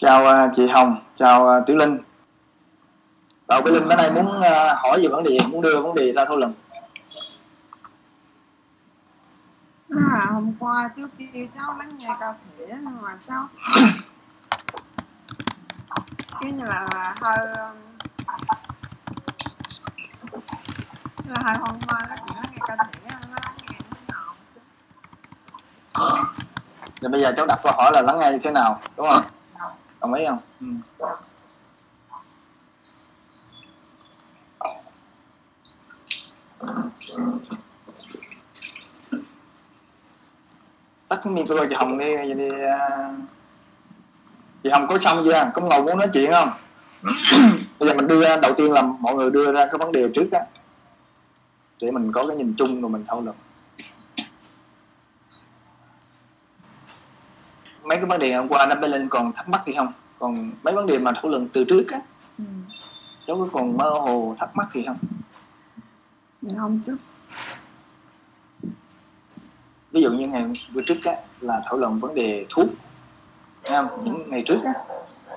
chào uh, chị Hồng chào uh, Tiểu Linh. Bảo Tiểu Linh ở đây muốn uh, hỏi về vấn đề muốn đưa vấn đề ra thảo luận. À, hôm qua chú kêu cháu lắng nghe ca thể nhưng mà cháu cái như là hơi như là hơi hoang mang cái chuyện lắng nghe ca thể nó lắng nghe như thế nào? Rồi bây giờ cháu đặt câu hỏi là lắng nghe như thế nào đúng không đồng ý không? Ừ. tắt cái micro chị Hồng đi, vậy đi à, chị Hồng có xong chưa? Có ngồi muốn nói chuyện không? Bây giờ mình đưa ra đầu tiên là mọi người đưa ra cái vấn đề trước á. Để mình có cái nhìn chung rồi mình thảo luận. Mấy cái vấn đề hôm qua nó bên lên còn thắc mắc gì không? Còn mấy vấn đề mà thảo luận từ trước á. Ừ. cháu có còn mơ hồ thắc mắc gì không? Dạ không chứ. Ví dụ như ngày bữa trước á là thảo luận vấn đề thuốc. Không? những ngày trước á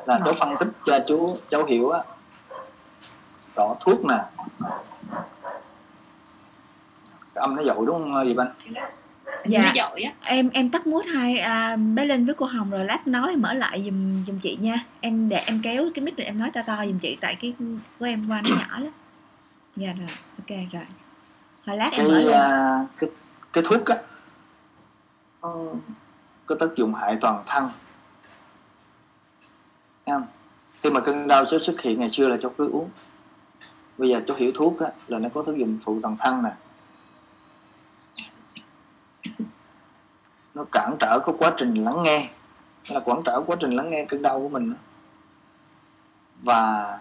là cháu phân tích cho chú cháu hiểu á. Rõ thuốc nè. Cái âm nó dội đúng không gì anh dạ. em em tắt mút hai à, bé linh với cô hồng rồi lát nói mở lại dùm dùm chị nha. Em để em kéo cái mic này em nói to to dùm chị tại cái của em qua nó nhỏ lắm. Dạ rồi ok rồi. Hồi lát cái, em mở lên. uh, cái cái thuốc á có tác dụng hại toàn thân. Không? khi mà cơn đau sẽ xuất hiện ngày xưa là cho cứ uống. Bây giờ cháu hiểu thuốc á, là nó có tác dụng phụ toàn thân nè nó cản trở cái quá trình lắng nghe. Nó là cản trở quá trình lắng nghe cơn đau của mình. Và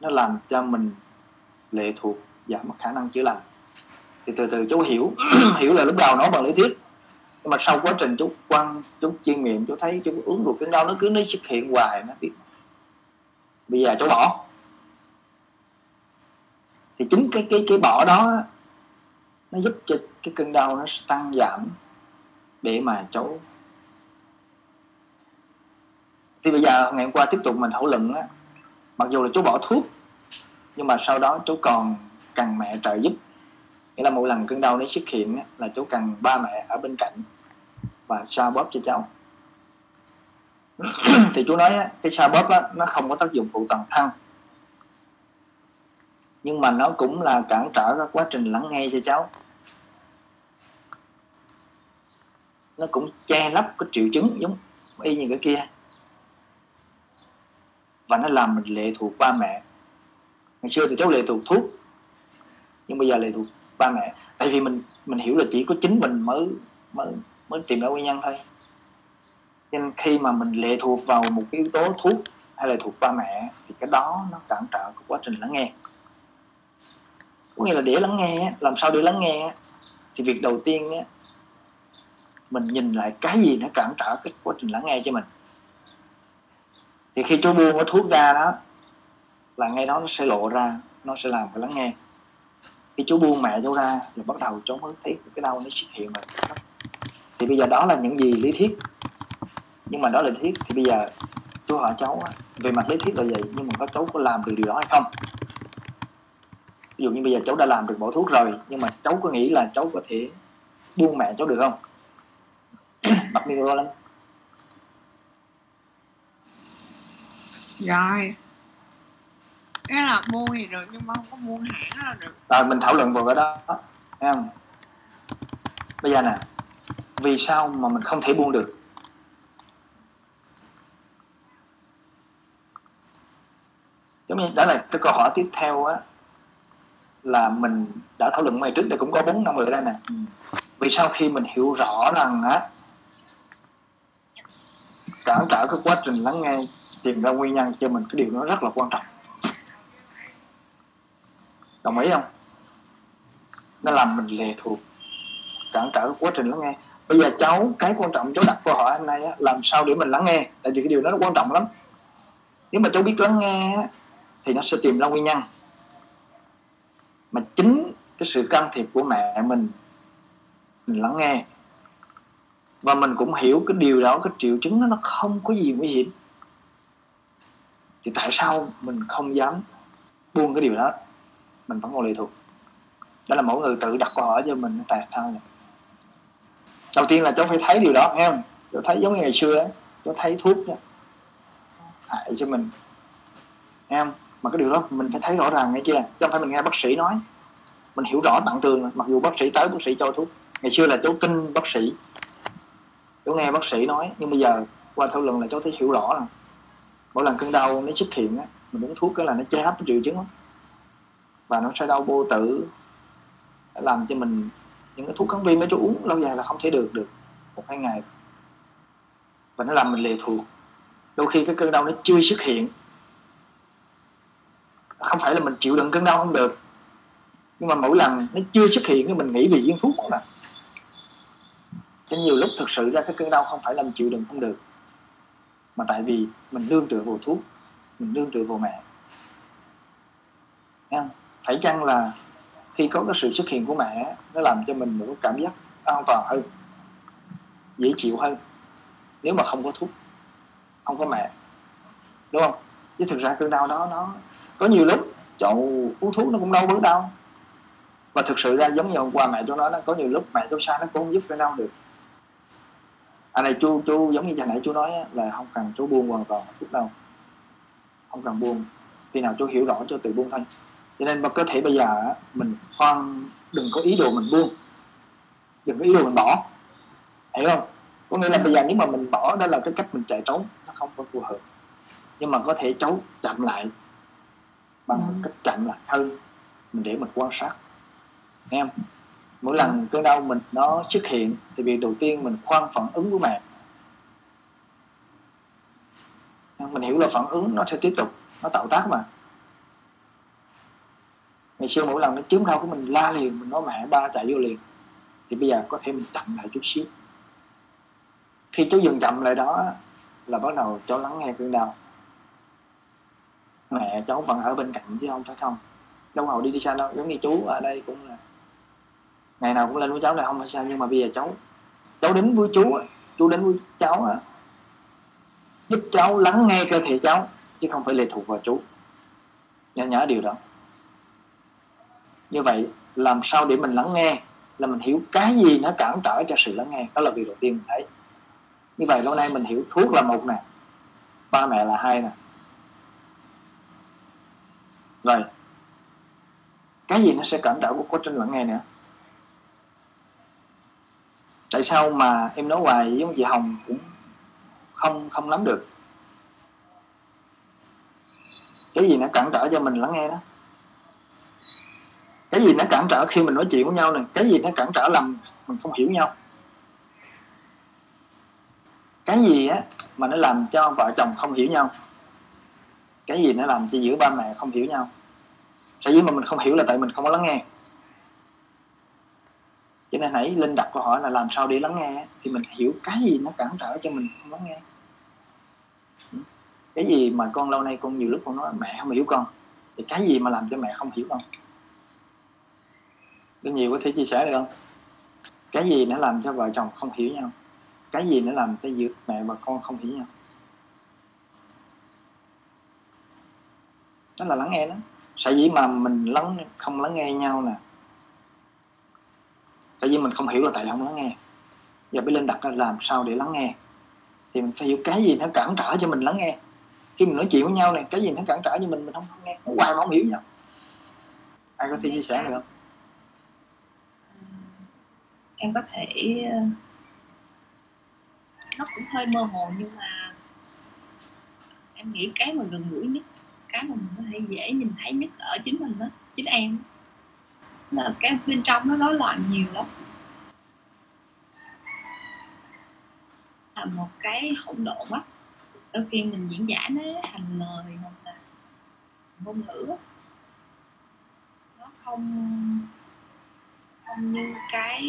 nó làm cho mình lệ thuộc giảm mất khả năng chữa lành. Thì từ từ chú hiểu hiểu là lúc đầu nó bằng lý thuyết. Nhưng mà sau quá trình chú quan, chú chiêm nghiệm, chú thấy, chú uống được cơn đau, nó cứ nó xuất hiện hoài, nó biết bây giờ chú bỏ. Thì chính cái cái cái bỏ đó nó giúp cho cái cơn đau nó tăng giảm để mà cháu. Thì bây giờ ngày hôm qua tiếp tục mình thảo luận á mặc dù là chú bỏ thuốc nhưng mà sau đó chú còn cần mẹ trợ giúp. Nghĩa là mỗi lần cơn đau nó xuất hiện á, là chú cần ba mẹ ở bên cạnh và xoa bóp cho cháu. Thì chú nói á, cái xoa bóp á, nó không có tác dụng phụ toàn thân nhưng mà nó cũng là cản trở các quá trình lắng nghe cho cháu. Nó cũng che lấp cái triệu chứng giống y như cái kia. Và nó làm mình lệ thuộc ba mẹ. Ngày xưa thì cháu lệ thuộc thuốc, nhưng bây giờ lệ thuộc ba mẹ. Tại vì mình mình hiểu là chỉ có chính mình mới mới mới tìm ra nguyên nhân thôi. Nên khi mà mình lệ thuộc vào một cái yếu tố thuốc hay là thuộc ba mẹ, thì cái đó nó cản trở cái quá trình lắng nghe có nghĩa là để lắng nghe làm sao để lắng nghe thì việc đầu tiên mình nhìn lại cái gì nó cản trở cái quá trình lắng nghe cho mình. Thì khi chú buông cái thuốc ra đó, là ngay đó nó sẽ lộ ra, nó sẽ làm cái lắng nghe. Khi chú buông mẹ chú ra thì bắt đầu cháu mới thấy cái đau nó xuất hiện rồi thì bây giờ đó là những gì lý thuyết. Nhưng mà đó là lý thuyết, thì bây giờ chú hỏi cháu về mặt lý thuyết là vậy, nhưng mà có cháu có làm được điều đó hay không? Ví dụ như bây giờ cháu đã làm được bỏ thuốc rồi nhưng mà cháu có nghĩ là cháu có thể buông mẹ cháu được không? Bật micro lên rồi. Cái là mua gì được nhưng mà không có mua hãng là được. Rồi mình thảo luận vào cái đó thấy không? Bây giờ nè vì sao mà mình không thể buông được? Giống như đó là cái câu hỏi tiếp theo á là mình đã thảo luận ngày trước đây cũng có bốn năm người đây nè. Ừ. vì sao khi mình hiểu rõ rằng á cản trở cái quá trình lắng nghe tìm ra nguyên nhân cho mình cái điều đó rất là quan trọng. Đồng ý không? Nó làm mình lệ thuộc cản trở quá trình lắng nghe. Bây giờ cháu cái quan trọng cháu đặt câu hỏi hôm nay á, làm sao để mình lắng nghe? Tại vì cái điều đó nó quan trọng lắm. Nếu mà cháu biết lắng nghe á, thì nó sẽ tìm ra nguyên nhân mà chính cái sự can thiệp của mẹ mình mình lắng nghe. Và mình cũng hiểu cái điều đó cái triệu chứng đó nó không có gì nguy hiểm. Thì tại sao mình không dám buông cái điều đó? Mình vẫn còn lệ thuộc. Đó là mỗi người tự đặt câu hỏi cho mình tại sao vậy đầu tiên là cháu phải thấy điều đó nghe không? Cháu thấy giống như ngày xưa ấy, cháu thấy thuốc đó, hại cho mình. Nghe không? Mà cái điều đó mình phải thấy rõ ràng nghe chưa? Chứ không phải mình nghe bác sĩ nói. Mình hiểu rõ tận tường mặc dù bác sĩ tới bác sĩ cho thuốc. Ngày xưa là cháu tin bác sĩ. Cháu nghe bác sĩ nói, nhưng bây giờ qua thảo luận là cháu thấy hiểu rõ là mỗi lần cơn đau nó xuất hiện á, mình uống thuốc cái là nó che hết cái triệu chứng đó. và nó sẽ đau vô tử làm cho mình những cái thuốc kháng viêm mấy chú uống lâu dài là không thể được được một hai ngày. Và nó làm mình lệ thuộc đôi khi cái cơn đau nó chưa xuất hiện không phải là mình chịu đựng cơn đau không được. Nhưng mà mỗi lần nó chưa xuất hiện thì mình nghĩ vì viên thuốc mà cho nhiều lúc thực sự ra cái cơn đau không phải là mình chịu đựng không được. Mà tại vì mình nương tựa vào thuốc, mình nương tựa vào mẹ. Nghe không? phải chăng là khi có cái sự xuất hiện của mẹ, nó làm cho mình có cảm giác an toàn hơn, dễ chịu hơn, nếu mà không có thuốc, không có mẹ. Đúng không? Chứ thực ra cơn đau đó, nó có nhiều lúc chậu uống thuốc nó cũng đau bớt đau. Và thực sự ra giống như hôm qua mẹ tôi nói nó có nhiều lúc mẹ tôi sai nó cũng không giúp cơn đau được. Anh này, chú chú, giống như hồi nãy chú nói là không cần chú buông hoàn toàn chút đâu. Không cần buông. Khi nào chú hiểu rõ cho tự buông thôi. Cho nên mà có thể bây giờ mình khoan, đừng có ý đồ mình buông. Đừng có ý đồ mình bỏ. Hiểu không? Có nghĩa là bây giờ nếu mà mình bỏ, đó là cái cách mình chạy trốn, nó không có phù hợp. Nhưng mà có thể trốn chậm lại bằng ừ. cách chậm lại hơn mình để mình quan sát. Không? Mỗi lần cơn đau mình nó xuất hiện thì việc đầu tiên mình khoan phản ứng của mẹ. Mình hiểu là phản ứng nó sẽ tiếp tục nó tạo tác mà. Ngày xưa mỗi lần nó chướng đau của mình la liền mình nói mẹ ba chạy vô liền. Thì bây giờ có thể mình chậm lại chút xíu. Khi cháu dừng chậm lại đó là bắt đầu cháu lắng nghe cơn đau mẹ cháu vẫn ở bên cạnh chứ không phải không. Đâu hầu đi đi xa đâu, giống như chú ở đây cũng là ngày nào cũng lên với cháu là không phải sao, nhưng mà bây giờ cháu cháu đến với chú chú đến với cháu giúp cháu lắng nghe cơ thể cháu, chứ không phải lệ thuộc vào chú. Nhớ nhớ điều đó. Như vậy, làm sao để mình lắng nghe là mình hiểu cái gì nó cản trở cho sự lắng nghe? Đó là việc đầu tiên mình thấy. Như vậy, lâu nay mình hiểu, thuốc là một nè, ba mẹ là hai nè rồi cái gì nó sẽ cản trở của quá trình lắng nghe nữa tại sao mà em nói hoài giống chị Hồng cũng không không nắm được? Cái gì nó cản trở cho mình lắng nghe đó? Cái gì nó cản trở khi mình nói chuyện với nhau này cái gì nó cản trở làm mình không hiểu nhau? Cái gì á mà nó làm cho vợ chồng không hiểu nhau? Cái gì nó làm cho giữa ba mẹ không hiểu nhau? Sở dĩ mà mình không hiểu là tại mình không có lắng nghe. Cho nên hãy linh đặt câu hỏi là làm sao để lắng nghe thì mình hiểu cái gì nó cản trở cho mình không lắng nghe. Ừ. Cái gì mà con lâu nay con nhiều lúc con nói mẹ không hiểu con, thì cái gì mà làm cho mẹ không hiểu con? Có nhiều có thể chia sẻ được không? Cái gì nó làm cho vợ chồng không hiểu nhau? Cái gì nó làm cho giữa mẹ và con không hiểu nhau? Đó là lắng nghe đó. Sở dĩ mà mình lắng không lắng nghe nhau nè tại vì mình không hiểu là tại sao không lắng nghe. Giờ mới lên đặt ra làm sao để lắng nghe. Thì mình phải hiểu cái gì nó cản trở cho mình lắng nghe. Khi mình nói chuyện với nhau này cái gì nó cản trở cho mình mình không, không nghe. Nó hoài mà không hiểu nhau. Ai có thể chia sẻ được không? Em có thể ờ, nó cũng hơi mơ hồ nhưng mà em nghĩ cái mà gần gũi nhất cái mà mình có thể dễ nhìn thấy nhất ở chính mình đó chính em là cái bên trong nó rối loạn nhiều lắm. Là một cái hỗn độn á. Đôi khi mình diễn giải nó thành lời hoặc là ngôn ngữ nó không không như cái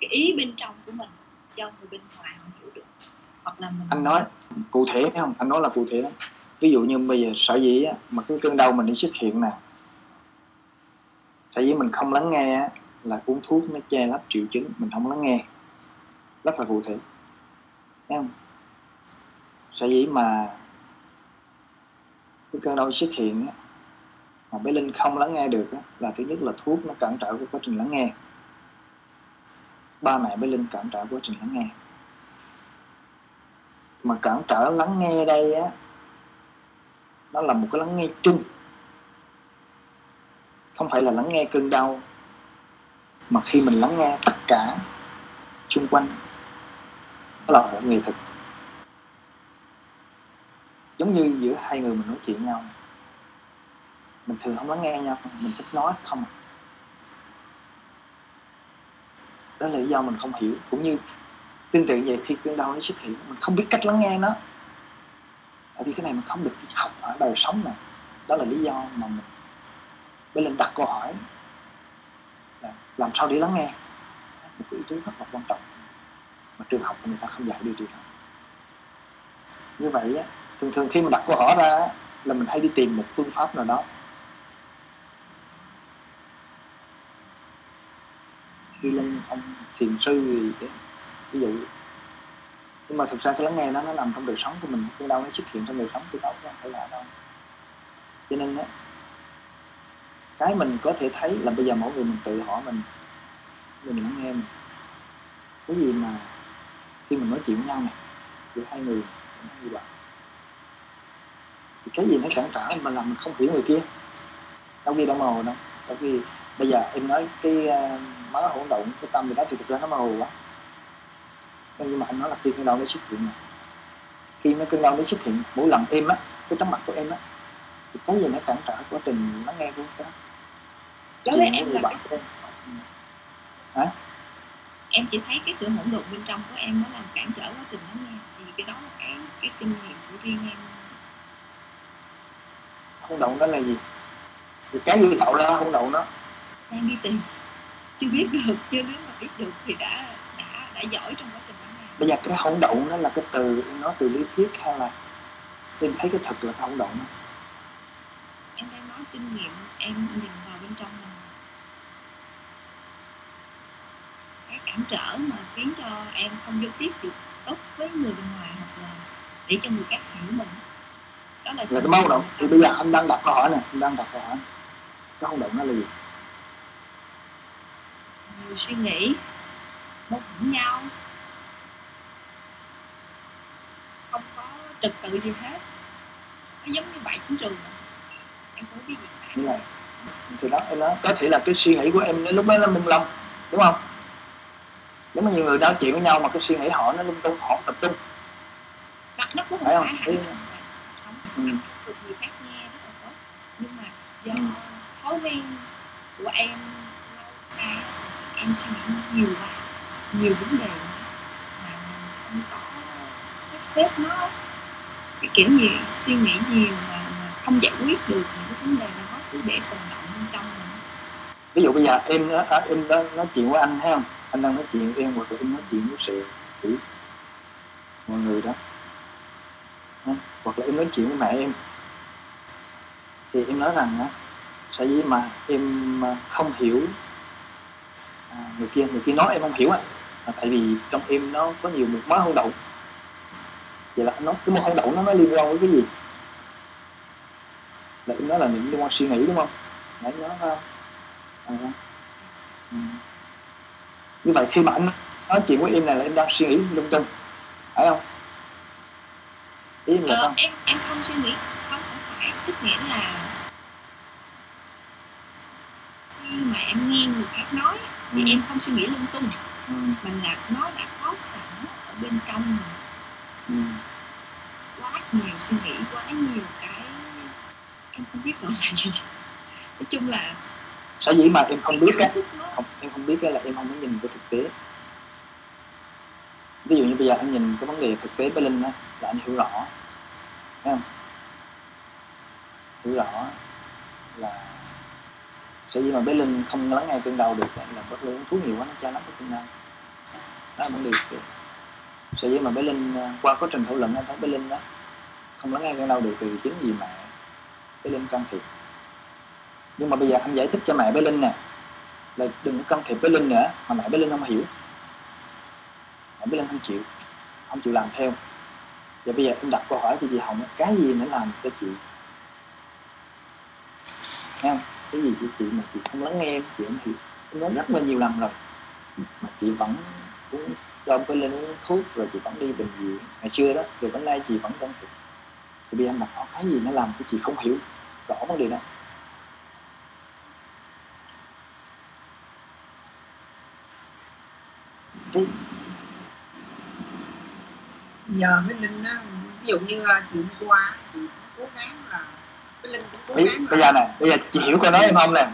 cái ý bên trong của mình cho người bên ngoài không hiểu được. Hoặc là mình anh nói cụ thể phải không? Anh nói là cụ thể lắm ví dụ như bây giờ sở dĩ á, mà cái cơn đau mình đi xuất hiện nè sở dĩ mình không lắng nghe á, là uống thuốc nó che lấp triệu chứng mình không lắng nghe. Rất là cụ thể. Thấy không? Sở dĩ mà cái cơn đau xuất hiện mà bé linh không lắng nghe được á, là thứ nhất là thuốc nó cản trở cái quá trình lắng nghe. Ba mẹ bé linh cản trở quá trình lắng nghe. Mà cản trở lắng nghe đây á nó là một cái lắng nghe chung. Không phải là lắng nghe cơn đau mà khi mình lắng nghe tất cả xung quanh đó là một nghệ thực, giống như giữa hai người mình nói chuyện nhau mình thường không lắng nghe nhau mình thích nói không. Đó là lý do mình không hiểu cũng như tương tự vậy khi cơn đau nó xuất hiện mình không biết cách lắng nghe nó tại vì cái này mình không được học ở đời sống này. Đó là lý do mà mình bên lên đặt câu hỏi là làm sao để lắng nghe? Một cái ý tứ rất là quan trọng mà trường học người ta không dạy điều đó như vậy á, thường thường khi mà đặt câu hỏi ra là mình hay đi tìm một phương pháp nào đó. Đi lên ông thiền sư gì ví dụ nhưng mà thực ra cái lắng nghe nó nó nằm trong đời sống của mình cái đâu nó xuất hiện trong đời sống của đâu không phải là đâu cho nên á cái mình có thể thấy là bây giờ mỗi người mình tự hỏi mình mình lắng nghe mình. Cái gì mà khi mình nói chuyện với nhau này giữa hai người như vậy. Thì cái gì nó cản trở mà làm mình không hiểu người kia? Đâu ghi đâu màu đâu. Đâu ghi bây giờ em nói cái ờ, uh, má hỗn độn cái tâm gì đó thì thực ra nó màu quá nhưng mà anh nói là khi cơn đau nó xuất hiện này khi nó cơn đau nó xuất hiện mỗi lần em á cái tấm mặt của em á thì cái gì nó cản trở quá trình lắng nghe của đó. Đối với em là cái... em. hả? Em chỉ thấy cái sự hỗn độn bên trong của em nó làm cản trở quá trình lắng nghe thì cái đó là cái cái kinh nghiệm của riêng em. Hỗn độn đó là gì? Thì cái gì tạo ra hỗn độn đó. Đang đi tìm chưa biết được chưa nếu mà biết được thì đã đã đã giỏi trong quá nghe bây giờ cái hỗn độn nó là cái từ nó từ lý thuyết hay là em thấy cái thật là cái hỗn độn đó? Em đang nói kinh nghiệm em nhìn vào bên trong mình. Cái cản trở mà khiến cho em không giao tiếp được tốt với người bên ngoài hoặc là để cho người khác hiểu mình đó là là cái hỗn độn. thì bây giờ anh đang đặt câu hỏi này anh đang đặt câu hỏi. Cái hỗn độn nó là gì? Nhiều suy nghĩ mâu thuẫn nhau không có trật tự gì hết. Nó giống như vậy chiến trường em không biết gì cả. Là thì đó em nói có thể là cái suy nghĩ của em lúc đó nó mông lung đúng không? Giống như nhiều người nói chuyện với nhau mà cái suy nghĩ họ nó lung tung họ không tập trung. Nó, nó cũng phải không không? phải là ừ. không được người khác nghe rất là tốt. Nhưng mà do Ừ. thói quen của em lâu nay em suy nghĩ nhiều quá nhiều vấn đề mà mình không có sắp xếp nó cái kiểu gì suy nghĩ nhiều mà, mà không giải quyết được những cái vấn đề đó cứ để tồn động bên trong mình. Ví dụ bây giờ em đó, em đó nói chuyện với anh thấy không? Anh đang nói chuyện với em hoặc là em nói chuyện với sự chỉ mọi người đó. Hoặc là em nói chuyện với mẹ em. Thì em nói rằng á sở dĩ mà em à, không hiểu à, người kia người kia nói em không hiểu á tại vì trong em nó có nhiều một mớ hỗn động vậy là nói cái mớ hỗn độn nó nó liên quan với cái gì là nói là những liên quan suy nghĩ đúng không nãy nói phải không à, ừ. như vậy khi mà anh nói chuyện với em này là em đang suy nghĩ lung tung phải không ý em là ờ, không em em không suy nghĩ không không phải tức nghĩa là khi mà em nghe người khác nói thì Ừ. em không suy nghĩ lung tung ừ. mà là nó đã có sẵn ở bên trong mình Ừ. nhiều suy nghĩ quá nhiều cái em không biết gọi là gì. Nói chung là sở dĩ mà em không biết nó không em không biết á là em không có nhìn cái thực tế. Ví dụ như bây giờ anh nhìn cái vấn đề thực tế với linh á là anh hiểu rõ. Thấy không? Hiểu rõ là sở dĩ mà bé linh không lắng nghe cơn đau được là bất uống thuốc nhiều quá nó cho lắm cái cơn đau đó là vấn đề sở dĩ mà bé linh à, qua quá trình thảo luận anh thấy bé linh đó không lắng nghe cơn đâu được từ chính vì mẹ bé linh can thiệp? Nhưng mà bây giờ anh giải thích cho mẹ bé linh nè. Là đừng có can thiệp bé linh nữa, mà mẹ bé linh không hiểu. Mẹ bé linh không chịu không chịu làm theo. Và bây giờ em đặt câu hỏi cho chị hồng, cái gì nữa làm cho chị? Nghe cái gì chị chị mà chị không lắng nghe em chị không hiểu. Em nói rất là nhiều lần rồi, mà chị vẫn uống cho cái lên uống thuốc rồi, chị vẫn đi bệnh viện. Ngày xưa đó rồi đến nay chị, vẫn đang thực thì bây giờ mặt cái gì nó làm cho chị không hiểu rõ vấn đề đó. Cái giờ với linh á ví dụ như à, chuyện qua chị cố gắng là với linh cũng cố gắng bây giờ này bây giờ chị hiểu câu nói em không nè?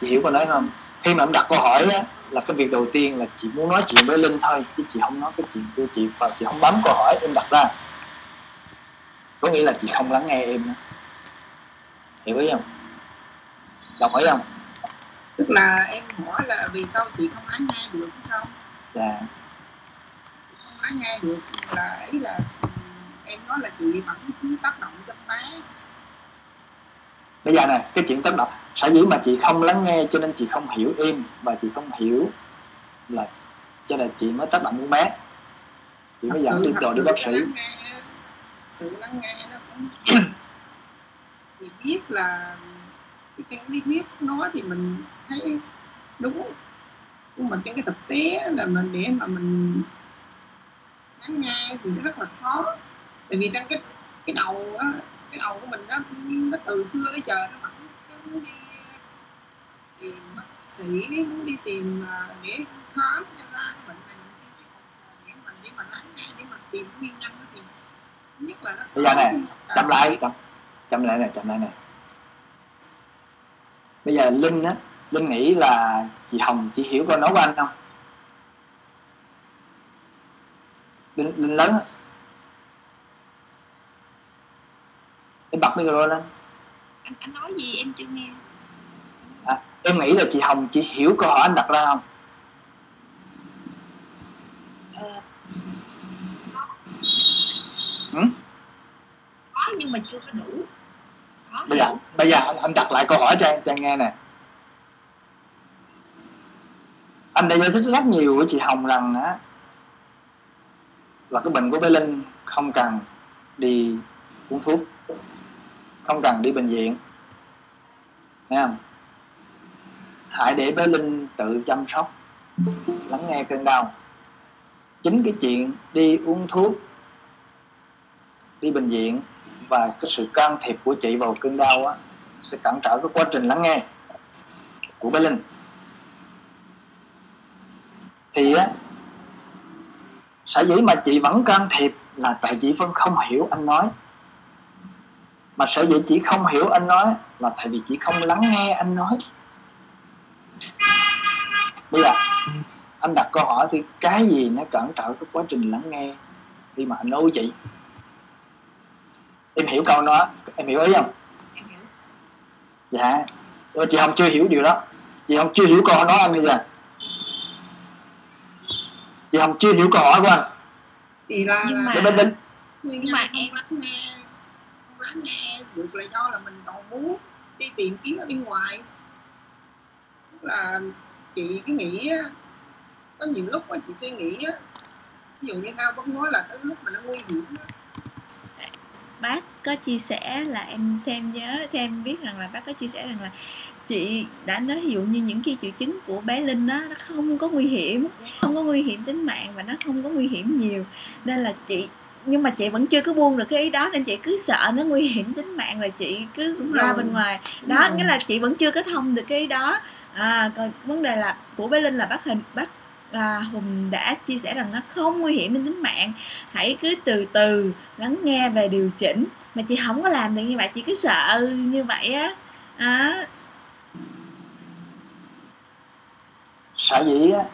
Chị hiểu câu nói không? Khi mà em đặt câu hỏi á là cái việc đầu tiên là chị muốn nói chuyện với linh thôi chứ chị không nói cái chuyện của chị và chị không bấm câu hỏi em đặt ra có nghĩa là chị không lắng nghe em hiểu ý không? Đọc hỏi không? Tức là em hỏi là vì sao chị không lắng nghe được sao dạ. Không lắng nghe được là ý là em nói là chị vẫn cứ tác động trong bé bây giờ này cái chuyện tác động sở dĩ mà chị không lắng nghe cho nên chị không hiểu em và chị không hiểu là cho nên chị mới tác động con bé chị mới dẫn đi đồ đi bác sĩ sự lắng nghe nó cũng chị biết là trên lý thuyết nói thì mình thấy đúng. Nhưng mà trên cái thực tế là mình để mà mình lắng nghe thì nó rất là khó. Tại vì trong cái cái đầu á cái đầu của mình đó nó từ xưa tới giờ nó vẫn cứ đi tìm bác sĩ đi tìm à, để khám cho ra cái bệnh này để mà để mà lắng nghe để mà tìm nguyên nhân thì nhất là nó bây giờ này chậm lại chậm, chậm lại này chậm lại này bây giờ linh á linh nghĩ là chị hồng chỉ hiểu câu nói của anh không? Linh, linh lớn á. Em bật micro lên. Anh anh nói gì em chưa nghe. À, em nghĩ là chị hồng chỉ hiểu câu hỏi anh đặt ra không? Ờ, ừ? có nhưng mà chưa có đủ. Có bây giờ đủ. bây giờ anh, anh đặt lại câu hỏi cho em cho nghe nè. Anh đã giải thích rất nhiều với chị hồng rằng á là cái bệnh của bé linh không cần đi uống thuốc không cần đi bệnh viện. Nghe không? Hãy để bé linh tự chăm sóc lắng nghe cơn đau. Chính cái chuyện đi uống thuốc đi bệnh viện và cái sự can thiệp của chị vào cơn đau á, sẽ cản trở cái quá trình lắng nghe của bé linh. Thì á, sở dĩ mà chị vẫn can thiệp là tại chị vẫn không hiểu anh nói. Mà sở dĩ chị không hiểu anh nói là tại vì chị không lắng nghe anh nói. Bây giờ, anh đặt câu hỏi thì cái gì nó cản trở cái quá trình lắng nghe khi mà anh nói với chị? Em hiểu câu đó. Em hiểu ý không? Em hiểu. Dạ. Nhưng mà chị không chưa hiểu điều đó. Chị không chưa hiểu câu hỏi nói anh bây giờ. Chị không chưa hiểu câu hỏi của anh. Thì là, Nhưng là mà- bên nguyên Nhưng mà em- lắng nghe. Không lắng nghe. Được là do là mình còn muốn đi tìm kiếm ở bên ngoài. Tức là chị cứ nghĩ á, có nhiều lúc á, chị suy nghĩ á, ví dụ như thao vẫn nói là tới lúc mà nó nguy hiểm á, bác có chia sẻ là em thêm nhớ thêm biết rằng là bác có chia sẻ rằng là chị đã nói ví dụ như những cái triệu chứng của bé linh á nó không có nguy hiểm không có nguy hiểm tính mạng và nó không có nguy hiểm nhiều nên là chị nhưng mà chị vẫn chưa có buông được cái ý đó nên chị cứ sợ nó nguy hiểm tính mạng là chị cứ Đúng ra rồi. bên ngoài Đúng đó rồi. nghĩa là chị vẫn chưa có thông được cái ý đó à còn vấn đề là của bé linh là bác hình bác à, hùng đã chia sẻ rằng nó không nguy hiểm đến tính mạng. Hãy cứ từ từ lắng nghe và điều chỉnh. Mà chị không có làm được như vậy chị cứ sợ như vậy á. À, sở dĩ á,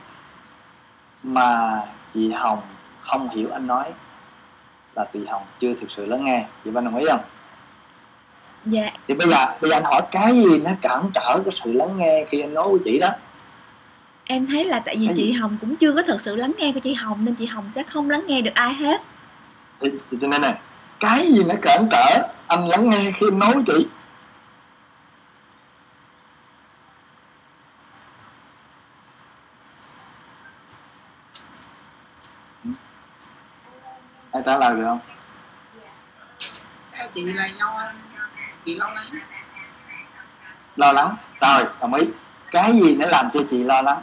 mà chị hồng không hiểu anh nói là chị hồng chưa thực sự lắng nghe. Chị Văn đồng ý không? Dạ. Thì bây giờ bây giờ anh hỏi cái gì nó cản trở cái sự lắng nghe khi anh nói với chị đó em thấy là tại vì chị hồng cũng chưa có thực sự lắng nghe của chị hồng nên chị hồng sẽ không lắng nghe được ai hết. Thì, thì cho nên này cái gì nó cản trở anh lắng nghe khi anh nói chị? Ai trả lời được không? Theo chị là do chị lo lắng. Lo lắng. Rồi đồng ý. Cái gì nó làm cho chị lo lắng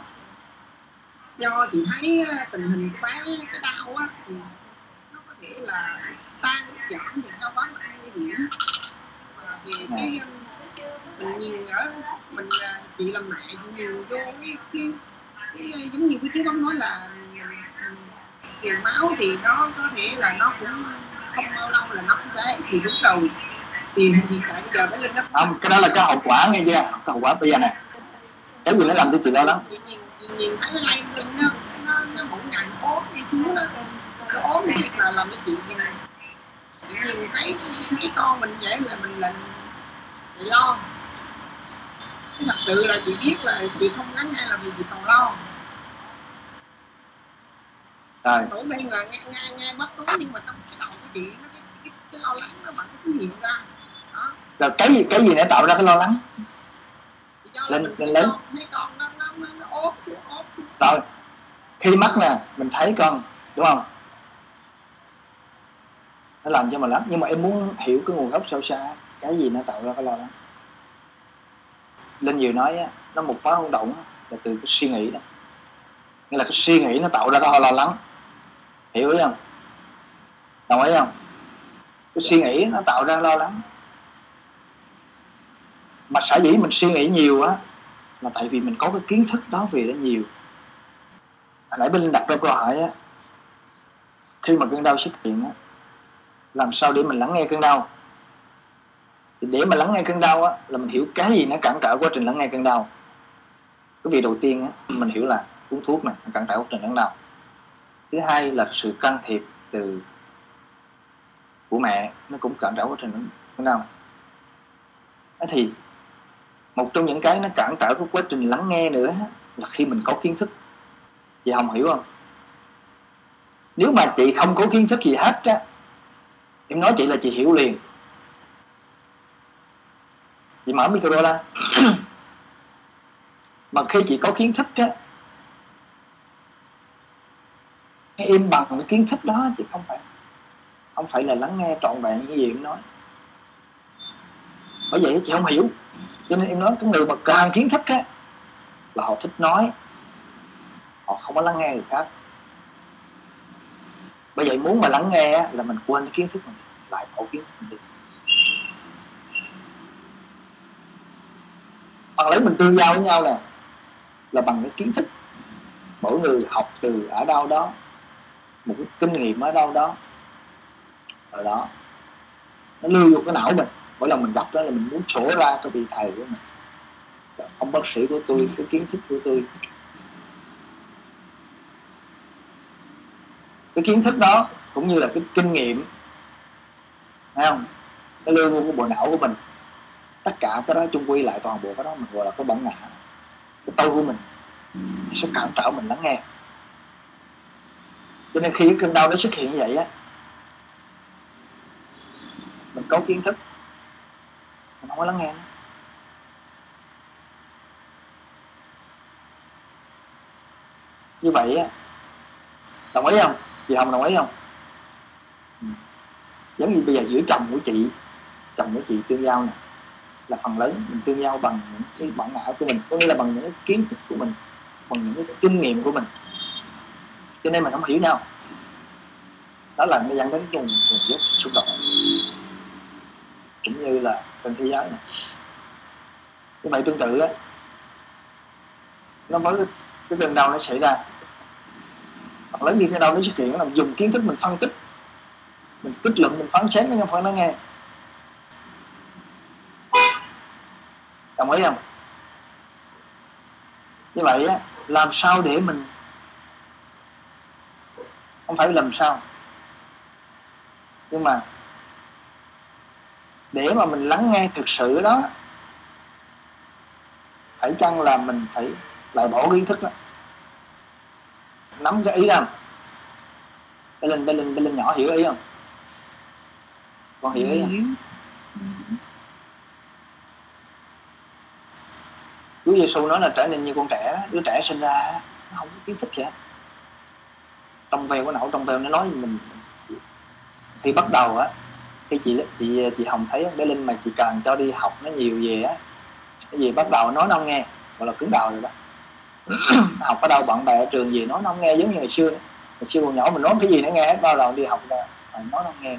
do chị thấy tình hình của bé cái đau á thì nó có thể là tan giảm thì đau quá là nguy hiểm. Vì cái mình nhìn ở mình chị làm mẹ chị nhìn vô cái, cái, cái giống như cái chú bấm nói là truyền máu thì nó có thể là nó cũng không bao lâu là nó cũng sẽ thì đúng rồi. Thì hiện tại bây giờ mới lên nó không cái đó là cái hậu quả nghe chưa? Cái hậu quả bây giờ này cái gì nó làm cho chị lo lắng nhìn, nhìn thấy nó lay lên nó nó nó mỗi ngày ốm đi xuống nó nó ốm thì là làm cho chị nhìn nhìn thấy thấy con mình vậy là mình là lo thật sự là chị biết là chị không lắng nghe là vì chị còn lo rồi tổ bên là nghe nghe nghe bất tối nhưng mà trong cái đầu của chị nó cái, cái, cái lo lắng nó vẫn cứ hiện ra. Đó. Rồi cái gì cái gì để tạo ra cái lo lắng? Lên lên lớn thấy con nó rồi khi mắt nè mình thấy con đúng không? Nó làm cho mình lắm nhưng mà em muốn hiểu cái nguồn gốc sâu xa cái gì nó tạo ra cái lo lắng. Linh vừa nói á, nó một phá hỗn động là từ cái suy nghĩ đó. Nghĩa là cái suy nghĩ nó tạo ra cái lo lắng. Hiểu ý không? Đồng ý không? Cái suy nghĩ nó tạo ra lo lắng. Mà sở dĩ mình suy nghĩ nhiều á là tại vì mình có cái kiến thức đó về nó nhiều. Hồi nãy bên đặt ra câu hỏi á, khi mà cơn đau xuất hiện á, làm sao để mình lắng nghe cơn đau? Thì để mà lắng nghe cơn đau á, là mình hiểu cái gì nó cản trở quá trình lắng nghe cơn đau. Cái việc đầu tiên á, mình hiểu là uống thuốc này cản trở quá trình lắng đau. Thứ hai là sự can thiệp từ của mẹ, nó cũng cản trở quá trình lắng đau. Thì một trong những cái nó cản trở cái quá trình lắng nghe nữa là khi mình có kiến thức. Chị không hiểu không? Nếu mà chị không có kiến thức gì hết á, em nói chị là chị hiểu liền. Chị mở micro ra. Mà khi chị có kiến thức á, em bằng cái kiến thức đó chị không phải không phải là lắng nghe trọn vẹn như gì em nói. Bởi vậy chị không hiểu cho nên em nói cái người mà càng kiến thức á, là họ thích nói, họ không có lắng nghe người khác. Bởi vậy muốn mà lắng nghe là mình quên cái kiến thức mình, lại phổ kiến thức mình đi. Bằng lấy mình tương giao với nhau nè, là bằng cái kiến thức. Mỗi người học từ ở đâu đó, một cái kinh nghiệm ở đâu đó rồi đó. Nó lưu vô cái não mình mỗi lần mình gặp đó là mình muốn sổ ra cái vị thầy của mình. Ông bác sĩ của tôi, cái kiến thức của tôi. Cái kiến thức đó cũng như là cái kinh nghiệm, thấy không? Cái lương của bộ não của mình. Tất cả cái đó chung quy lại toàn bộ cái đó mình gọi là cái bản ngã. Cái tôi của mình sẽ cản trở mình lắng nghe. Cho nên khi cái cơn đau nó xuất hiện như vậy á, mình có kiến thức mình không có lắng nghe nữa. như vậy á, đồng ý không? Chị hồng đồng ý không? Ừ. giống như bây giờ giữa chồng của chị, chồng của chị tương giao nè, là phần lớn mình tương giao bằng những cái bản ngã của mình, có nghĩa là bằng những cái kiến thức của mình, bằng những cái kinh nghiệm của mình. Cho nên mình không hiểu nhau. Đó là nó dẫn đến cái nguồn gốc xung đột cũng như là trên thế giới này. Như vậy tương tự á, nó mới, cái cơn đau nó xảy ra. Hoặc lớn như thế đâu nó xuất hiện là dùng kiến thức mình phân tích. Mình kết luận, mình phán xét nó không phải nó nghe. Đồng ý không? Như vậy á, làm sao để mình không phải làm sao, nhưng mà để mà mình lắng nghe thực sự đó phải chăng là mình phải lại bỏ kiến thức đó nắm cái ý không Bé Linh, Bé Linh, Bé Linh nhỏ hiểu ý không? Con hiểu ý không? Chúa Giêsu nói là trở nên như con trẻ, đứa trẻ sinh ra nó không có kiến thức gì hết. Trong veo cái não trong veo nó nói mình khi bắt đầu á khi chị chị chị Hồng thấy bé Linh mà chị cần cho đi học nó nhiều về á. Cái gì bắt đầu nói nó không nghe. Gọi là cứng đầu rồi đó. Học ở đâu bạn bè ở trường gì nói nó không nghe giống như ngày xưa. Nữa. ngày xưa còn nhỏ mình nói cái gì nó nghe hết bao đầu đi học là nói nó không nghe.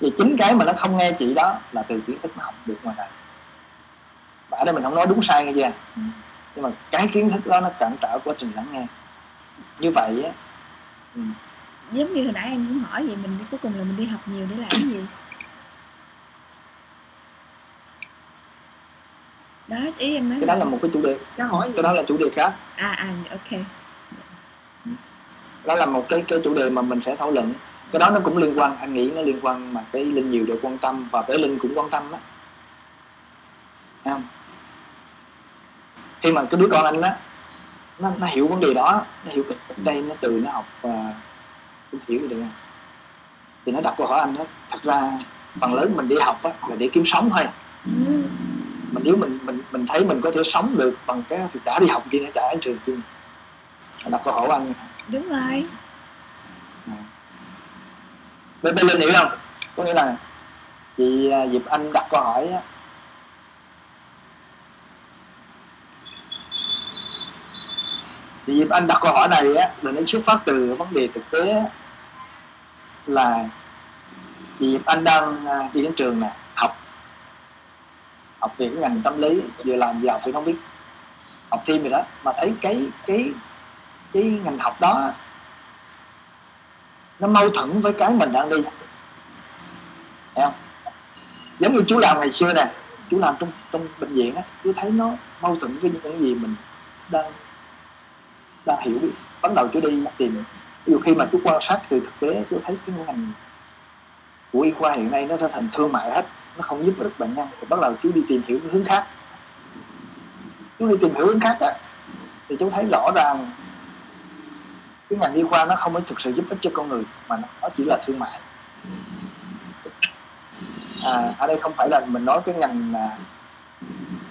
Vì chính cái mà nó không nghe chị đó là từ kiến thức nó học được ngoài này và ở đây mình không nói đúng sai nghe chưa? Ừ. nhưng mà cái kiến thức đó nó cản trở quá trình lắng nghe. Như vậy á ừ. Giống như hồi nãy em cũng hỏi vậy mình cuối cùng là mình đi học nhiều để làm gì? Đó ý em nói cái đó là một cái chủ đề. Cái hỏi cái đó là chủ đề khác. À à ok. Đó là một cái cái chủ đề mà mình sẽ thảo luận. Cái đó nó cũng liên quan anh nghĩ nó liên quan mà cái linh nhiều được quan tâm và cái linh cũng quan tâm đó không? Khi mà cái đứa con anh đó nó, nó hiểu vấn đề đó nó hiểu cái đây nó từ nó học và cũng hiểu được không thì nó đặt câu hỏi anh đó thật ra phần lớn mình đi học á, là để kiếm sống thôi. Ừ. Mà nếu mình mình mình thấy mình có thể sống được bằng cái thì trả đi học kia trả ở trường kia đặt câu hỏi anh đúng rồi. À. bên bên linh hiểu không? Có nghĩa là chị à, dịp anh đặt câu hỏi á thì anh đặt câu hỏi này á là nó xuất phát từ vấn đề thực tế là vì anh đang à, đi đến trường nè, học. Học về cái ngành tâm lý, vừa làm vừa học thì không biết. Học thêm gì đó, mà thấy cái cái cái ngành học đó, nó mâu thuẫn với cái mình đang đi. Thấy không? Giống như chú làm ngày xưa nè, chú làm trong trong bệnh viện á, chú thấy nó mâu thuẫn với những cái gì mình đang đang hiểu bắt đầu chú đi tìm ví dụ khi mà chú quan sát từ thực tế chú thấy cái ngành của y khoa hiện nay nó trở thành thương mại hết nó không giúp được bệnh nhân thì bắt đầu chú đi tìm hiểu cái hướng khác. Chú đi tìm hiểu hướng khác á thì chú thấy rõ ràng cái ngành y khoa nó không có thực sự giúp ích cho con người mà nó chỉ là thương mại. À, ở đây không phải là mình nói cái ngành là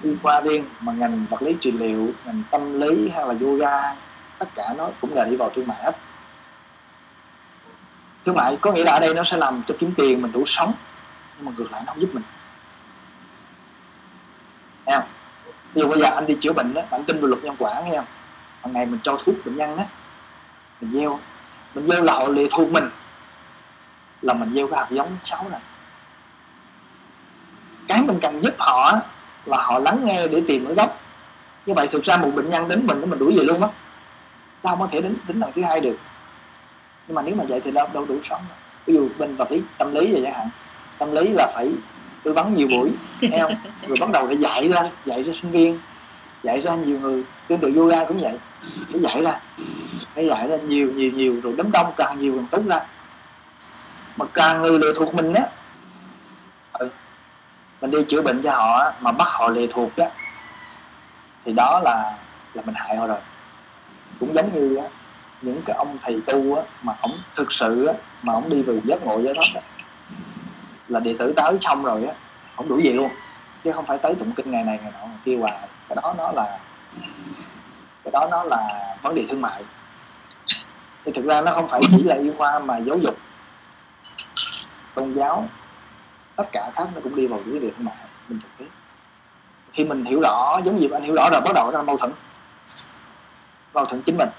y khoa riêng mà ngành vật lý trị liệu ngành tâm lý hay là yoga tất cả nó cũng là đi vào thương mại hết thương mại có nghĩa là ở đây nó sẽ làm cho kiếm tiền mình đủ sống, nhưng mà ngược lại nó không giúp mình. Nghe không? Ví dụ bây giờ anh đi chữa bệnh đó, anh tin vào luật nhân quả, nghe không? Hàng ngày mình cho thuốc bệnh nhân đó mình gieo. Mình gieo là họ lệ thuộc mình, là mình gieo cái hạt giống xấu này. Cái mình cần giúp họ là họ lắng nghe để tìm cái gốc. Như vậy thực ra một bệnh nhân đến mình mình đuổi về luôn á sao không có thể đến đến lần thứ hai được. Nhưng mà nếu mà vậy thì đâu đâu đủ sống ví dụ bên vật lý tâm lý vậy chẳng hạn. Tâm lý là phải tư vấn nhiều buổi thấy không? Rồi bắt đầu phải dạy ra dạy cho sinh viên dạy ra nhiều người. Tương tự yoga cũng vậy. Phải dạy ra. Phải dạy ra nhiều nhiều nhiều rồi đám đông càng nhiều càng tốt ra. Mà càng người lệ thuộc mình á ừ, mình đi chữa bệnh cho họ mà bắt họ lệ thuộc á thì đó là là mình hại họ rồi cũng giống như á, những cái ông thầy tu á, mà ông thực sự á, mà ông đi về giác ngộ giải thoát á, là đệ tử tới xong rồi á không đủ gì luôn. Chứ không phải tới tụng kinh ngày này ngày nọ ngày kia hoài. Cái đó nó là cái đó nó là vấn đề thương mại. Thì thực ra nó không phải chỉ là y khoa mà giáo dục tôn giáo tất cả khác nó cũng đi vào vấn đề thương mại. Mình thực tế. Khi mình hiểu rõ giống như anh hiểu rõ rồi bắt đầu ra mâu thuẫn mâu thuẫn chính mình.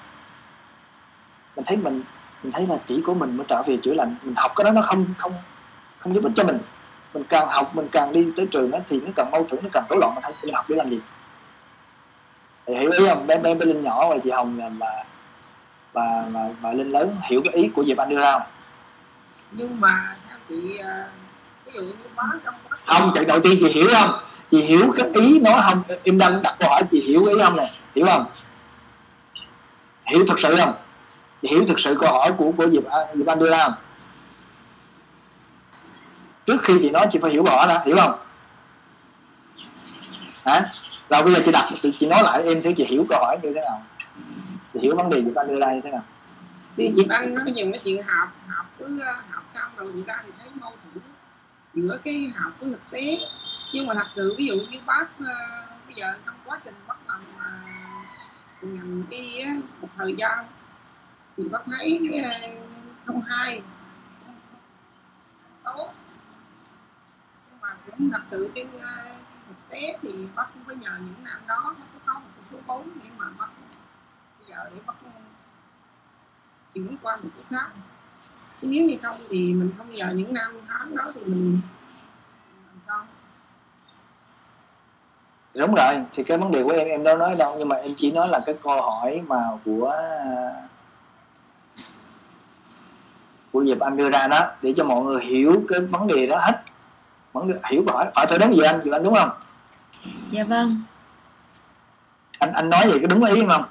Mình thấy mình mình thấy là chỉ của mình mới trở về chữa lành. Mình học cái đó nó không không không giúp ích cho mình. Mình càng học mình càng đi tới trường đó, thì nó càng mâu thuẫn nó càng rối loạn. Mình không mình học để làm gì. Thì hiểu ý không? Bé bé bé linh nhỏ và chị hồng và và và, và linh lớn hiểu cái ý của diệp anh đưa ra không? Nhưng mà chị ờ, ví dụ như bá trong không chạy đầu tiên chị hiểu không? Chị hiểu cái ý nói không? Em đang đặt câu hỏi chị hiểu ý không nè? Hiểu không hiểu thực sự không? Chị hiểu thực sự câu hỏi của của dịp dịp anh đưa ra không? Trước khi chị nói chị phải hiểu rõ đã hiểu không? Hả? Rồi bây giờ chị đặt chị, chị nói lại em thấy chị hiểu câu hỏi như thế nào? Chị hiểu vấn đề dịp anh đưa ra như thế nào? Thì dịp anh nói nhiều cái chuyện học học cứ ờ, học xong rồi người ta thì thấy mâu thuẫn giữa cái học với thực tế. Nhưng mà thật sự ví dụ như bác uh, bây giờ trong quá trình bắt đi á, một thời gian. Thì bác thấy ờ, không hay. Tốt. Nhưng mà cũng thật sự trên ờ, thực tế thì bác cũng phải nhờ những năm đó nó có có một cái số vốn để mà bác bây giờ để bác ờ, chuyển qua một cái khác. Chứ nếu như không thì mình không nhờ những năm tháng đó thì mình làm sao đúng rồi thì cái vấn đề của em em đâu nói đâu nhưng mà em chỉ nói là cái câu hỏi mà của của dịp anh đưa ra đó để cho mọi người hiểu cái vấn đề đó hết. Vấn đề hiểu hỏi hỏi tôi đúng gì anh chị anh đúng không? Dạ vâng. Anh anh nói gì có đúng ý không?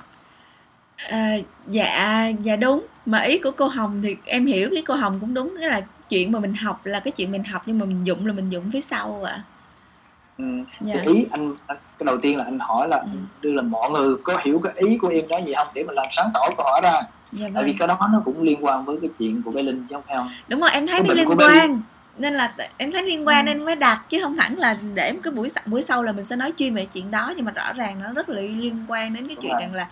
À, dạ dạ đúng. Mà ý của cô hồng thì em hiểu cái cô hồng cũng đúng cái là chuyện mà mình học là cái chuyện mình học nhưng mà mình dụng là mình dụng phía sau ạ. à. Ừ. dạ. cái ý anh, cái đầu tiên là anh hỏi là ừ. đưa là mọi người có hiểu cái ý của em nói gì không để mình làm sáng tỏ câu hỏi ra dạ vâng. tại vì vâng. cái đó nó cũng liên quan với cái chuyện của bé linh chứ không phải không đúng rồi em thấy nó liên quan nên là em thấy liên quan ừ. nên mới đặt chứ không hẳn là để cái buổi buổi sau là mình sẽ nói chuyên về chuyện đó nhưng mà rõ ràng nó rất là liên quan đến cái đúng chuyện rồi. rằng là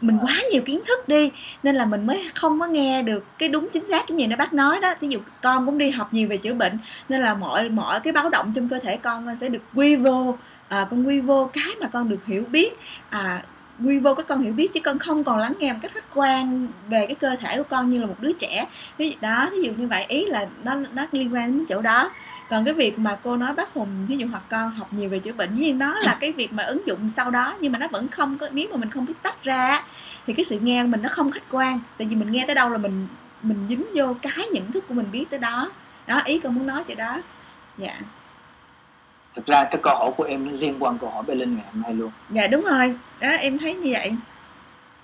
mình quá nhiều kiến thức đi nên là mình mới không có nghe được cái đúng chính xác cái gì nó bác nói đó ví dụ con cũng đi học nhiều về chữa bệnh nên là mọi mọi cái báo động trong cơ thể con sẽ được quy vô à, con quy vô cái mà con được hiểu biết à, quy vô cái con hiểu biết chứ con không còn lắng nghe một cách khách quan về cái cơ thể của con như là một đứa trẻ. Ví dụ đó ví dụ như vậy ý là nó nó liên quan đến chỗ đó. Còn cái việc mà cô nói bác hùng ví dụ hoặc con học nhiều về chữa bệnh dĩ nhiên đó là cái việc mà ứng dụng sau đó nhưng mà nó vẫn không có nếu mà mình không biết tách ra thì cái sự nghe mình nó không khách quan. Tại vì mình nghe tới đâu là mình mình dính vô cái nhận thức của mình biết tới đó. Đó ý con muốn nói chỗ đó. Dạ. yeah thực ra cái câu hỏi của em liên quan câu hỏi bên linh ngày hôm nay luôn. Dạ đúng rồi. Đó em thấy như vậy.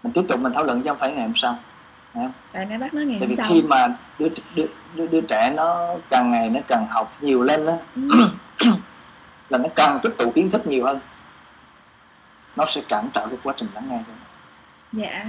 Mình tiếp tục mình thảo luận chứ không phải ngày hôm sau. Tại nãy bác nói ngày hôm sau. khi mà đứa, đứa, đứa, đứa trẻ nó càng ngày nó càng học nhiều lên đó ừ. là nó càng tích tụ kiến thức nhiều hơn. Nó sẽ cản trở cái quá trình lắng nghe dạ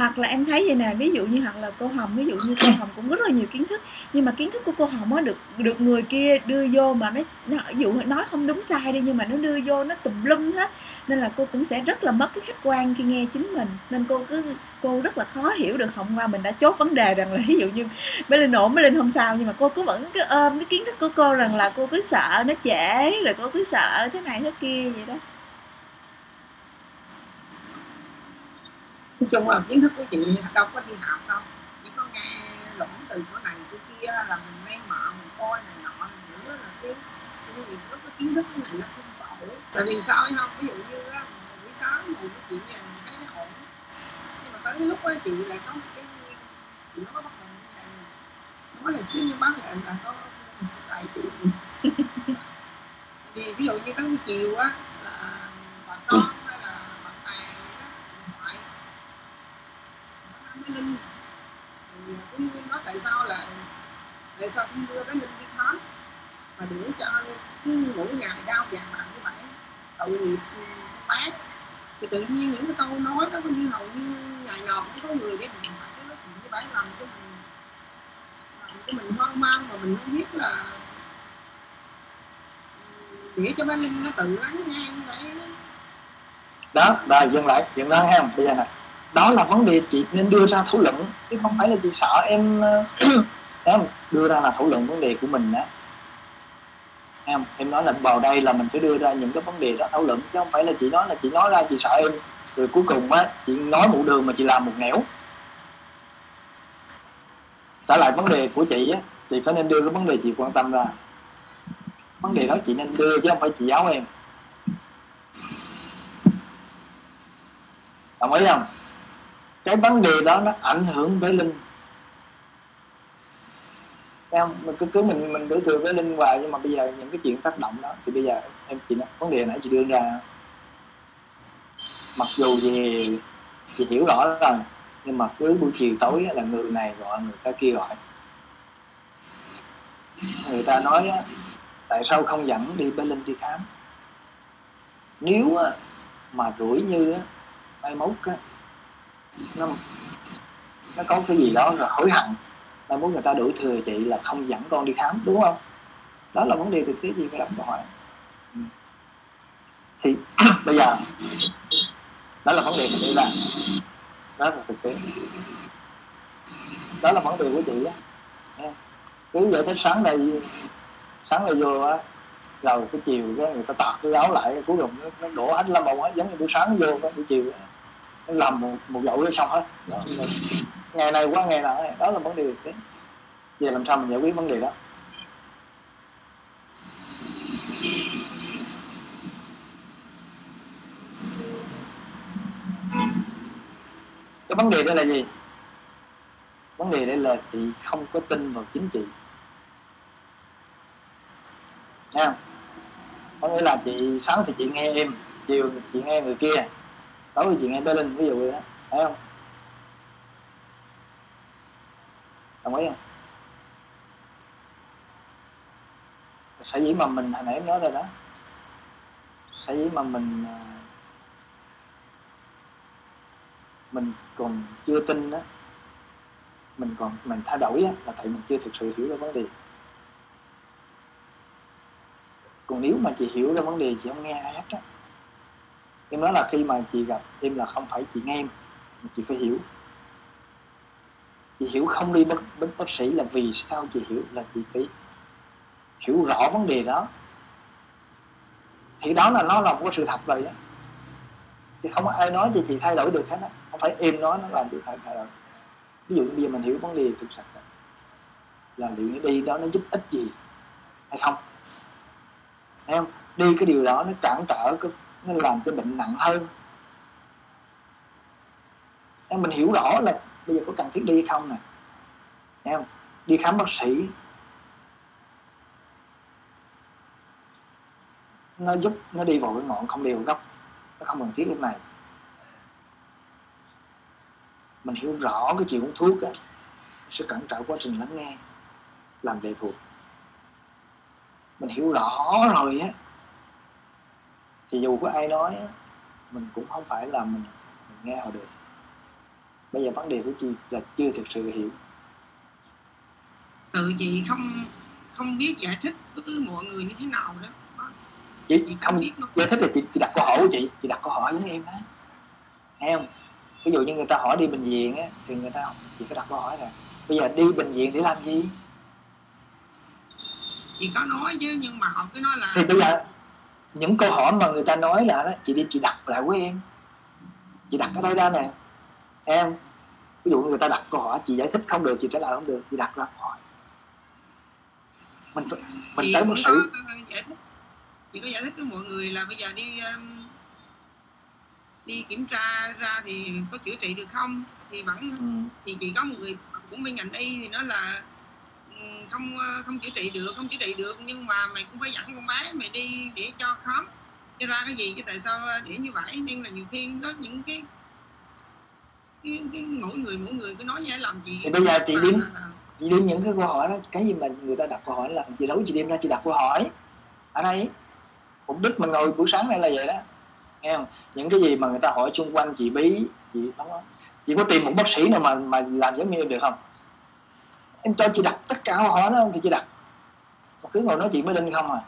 hoặc là em thấy vậy nè ví dụ như hoặc là cô hồng ví dụ như cô hồng cũng rất là nhiều kiến thức nhưng mà kiến thức của cô hồng á được được người kia đưa vô mà nó, nó ví dụ nói không đúng sai đi nhưng mà nó đưa vô nó tùm lum hết. Nên là cô cũng sẽ rất là mất cái khách quan khi nghe chính mình. Nên cô cứ cô rất là khó hiểu được hôm qua mình đã chốt vấn đề rằng là ví dụ như bé linh ổn bé linh không sao nhưng mà cô cứ vẫn cứ ôm cái kiến thức của cô rằng là cô cứ sợ nó trễ rồi cô cứ sợ thế này thế kia vậy đó. Nói chung là kiến thức của chị đâu có đi học đâu. Chỉ có nghe lũng từ chỗ này chỗ kia là mình nghe mợ mình coi này nọ nữa là cái cái gì có cái kiến thức cái này nó không phổ. Tại vì sao ấy không? Ví dụ như á buổi sáng ngồi cái chuyện này mình thấy nó ổn. Nhưng mà tới lúc á, chị lại có một cái, chị nó có bắt đầu như này nói là xíu như bác lại là có tại chị vì ví dụ như tới chiều á, là bà con bé linh. Thì cũng nói tại sao là tại sao không đưa bé linh đi khám? Mà để cho cứ mỗi ngày đau vàng mặt như vậy, tội nghiệp bác thì tự nhiên những cái câu nói đó như hầu như ngày nào cũng có người để mình phải cái nói chuyện với bạn làm cho mình. Làm cho mình hoang mang mà mình không biết là để cho bé linh nó tự lắng nghe như vậy đó. Rồi dừng lại dừng lại ha bây giờ này đó là vấn đề chị nên đưa ra thảo luận, chứ không phải là chị sợ em em đưa ra là thảo luận vấn đề của mình đó em em nói là vào đây là mình phải đưa ra những cái vấn đề đó thảo luận, chứ không phải là chị nói là chị nói ra chị sợ em. Rồi cuối cùng á, chị nói một đường mà chị làm một nẻo. Trở lại vấn đề của chị á, chị phải nên đưa cái vấn đề chị quan tâm ra. Vấn đề đó chị nên đưa chứ không phải chị giáo em. Đồng ý không? Cái vấn đề đó nó ảnh hưởng tới linh. Em, mình cứ cứ mình mình đối tượng với linh hoài, nhưng mà bây giờ những cái chuyện tác động đó, thì bây giờ em chị nói, vấn đề nãy chị đưa ra. Mặc dù gì chị hiểu rõ rồi nhưng mà cứ buổi chiều tối là người này gọi, người ta kia gọi. Người ta nói tại sao không dẫn đi bên linh đi khám? Nếu mà rủi như mai mốt nó nó có cái gì đó là hối hận. Mai muốn người ta đuổi thừa chị là không dẫn con đi khám đúng không? Đó là vấn đề thực tế gì phải đặt câu hỏi thì bây giờ đó là vấn đề mình đi làm đó là thực tế. Đó là vấn đề của chị á. Cứ vậy tới sáng nay sáng này vô á rồi cái chiều cái người ta tạt cái áo lại cuối cùng nó, nó đổ hết la màu hết giống như buổi sáng vô cái buổi chiều đó làm một một dậu nó xong hết. Đó, ngày này qua ngày nào đó là vấn đề thế giờ làm sao mình giải quyết vấn đề đó? Cái vấn đề đây là gì? Vấn đề đây là chị không có tin vào chính trị nha. Có nghĩa là chị sáng thì chị nghe em chiều chị nghe người kia tối thì chuyện nghe tới linh ví dụ vậy đó. Thấy không? Đồng ý không? Sở dĩ mà mình hồi nãy em nói rồi đó. Sở dĩ mà mình à, mình còn chưa tin đó mình còn mình thay đổi á, là tại mình chưa thực sự hiểu ra vấn đề. Còn nếu mà chị hiểu ra vấn đề chị không nghe ai hết á em nói là khi mà chị gặp em là không phải chị nghe em, mà chị phải hiểu. Chị hiểu không đi bất bất bác sĩ là vì sao chị hiểu, là chị phải hiểu rõ vấn đề đó. Thì đó là, nó là một cái sự thật rồi đó thì không có ai nói cho chị thay đổi được hết á. Không phải em nói nó làm được thay đổi. Ví dụ như bây giờ mình hiểu vấn đề thực sự là liệu nó đi đó nó giúp ích gì hay không? Em đi cái điều đó nó cản trở cái nó làm cho bệnh nặng hơn. Em, mình hiểu rõ là bây giờ có cần thiết đi hay không nè. Em, đi khám bác sĩ. Nó giúp, nó đi vào cái ngọn không đều gốc. Nó không cần thiết lúc này. Mình hiểu rõ cái chuyện uống thuốc á sẽ cẩn trọng quá trình lắng nghe, làm đề thuộc. Mình hiểu rõ rồi á thì dù có ai nói mình cũng không phải là mình, mình nghe họ được. Bây giờ vấn đề của chị là chưa thực sự hiểu. Tự chị không không biết giải thích với mọi người như thế nào đó. Chị, chị không biết giải thích là chị, chị đặt câu hỏi của chị chị đặt câu hỏi giống em đó nghe không? Ví dụ như người ta hỏi đi bệnh viện á thì người ta chị phải đặt câu hỏi là bây giờ đi bệnh viện để làm gì? Chị có nói chứ nhưng mà họ cứ nói là thì bây giờ những câu hỏi mà người ta nói là đó chị đi chị đặt lại với em. Chị đặt ở đây ra nè. Em ví dụ người ta đặt câu hỏi chị giải thích không được chị trả lời không được. Chị đặt ra hỏi. Mình mình chị tới một sự chị có giải thích với mọi người là bây giờ đi um, đi kiểm tra ra thì có chữa trị được không? Thì vẫn ừ. thì chỉ có một người cũng bên ngành y thì nó là không ờ, không chữa trị được không chữa trị được nhưng mà mày cũng phải dẫn con bé mày đi để cho khám. Cho ra cái gì chứ tại sao để như vậy? Nên là nhiều khi có những cái cái, cái mỗi người mỗi người cứ nói như làm gì thì bây giờ chị điếm chị điếm những cái câu hỏi đó cái gì mà người ta đặt câu hỏi là chị đấu chị điếm ra chị đặt câu hỏi ở đây. Mục đích mình ngồi buổi sáng này là vậy đó nghe không? Những cái gì mà người ta hỏi xung quanh chị bí chị không chị có tìm một bác sĩ nào mà mà làm giống như được không em cho chị đặt tất cả câu hỏi đó thì chị đặt. Mà cứ ngồi nói chuyện với linh không à.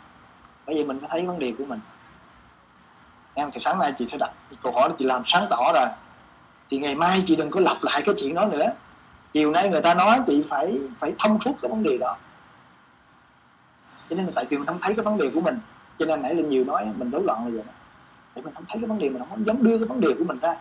Bởi vì mình phải thấy vấn đề của mình. Em thì sáng nay chị sẽ đặt câu hỏi chị làm sáng tỏ rồi thì ngày mai chị đừng có lặp lại cái chuyện đó nữa. Chiều nay người ta nói chị phải phải thông suốt cái vấn đề đó. Cho nên là tại vì mình không thấy cái vấn đề của mình. Cho nên nãy linh nhiều nói, mình rối loạn là vậy đó để mình không thấy cái vấn đề, mình không dám đưa cái vấn đề của mình ra.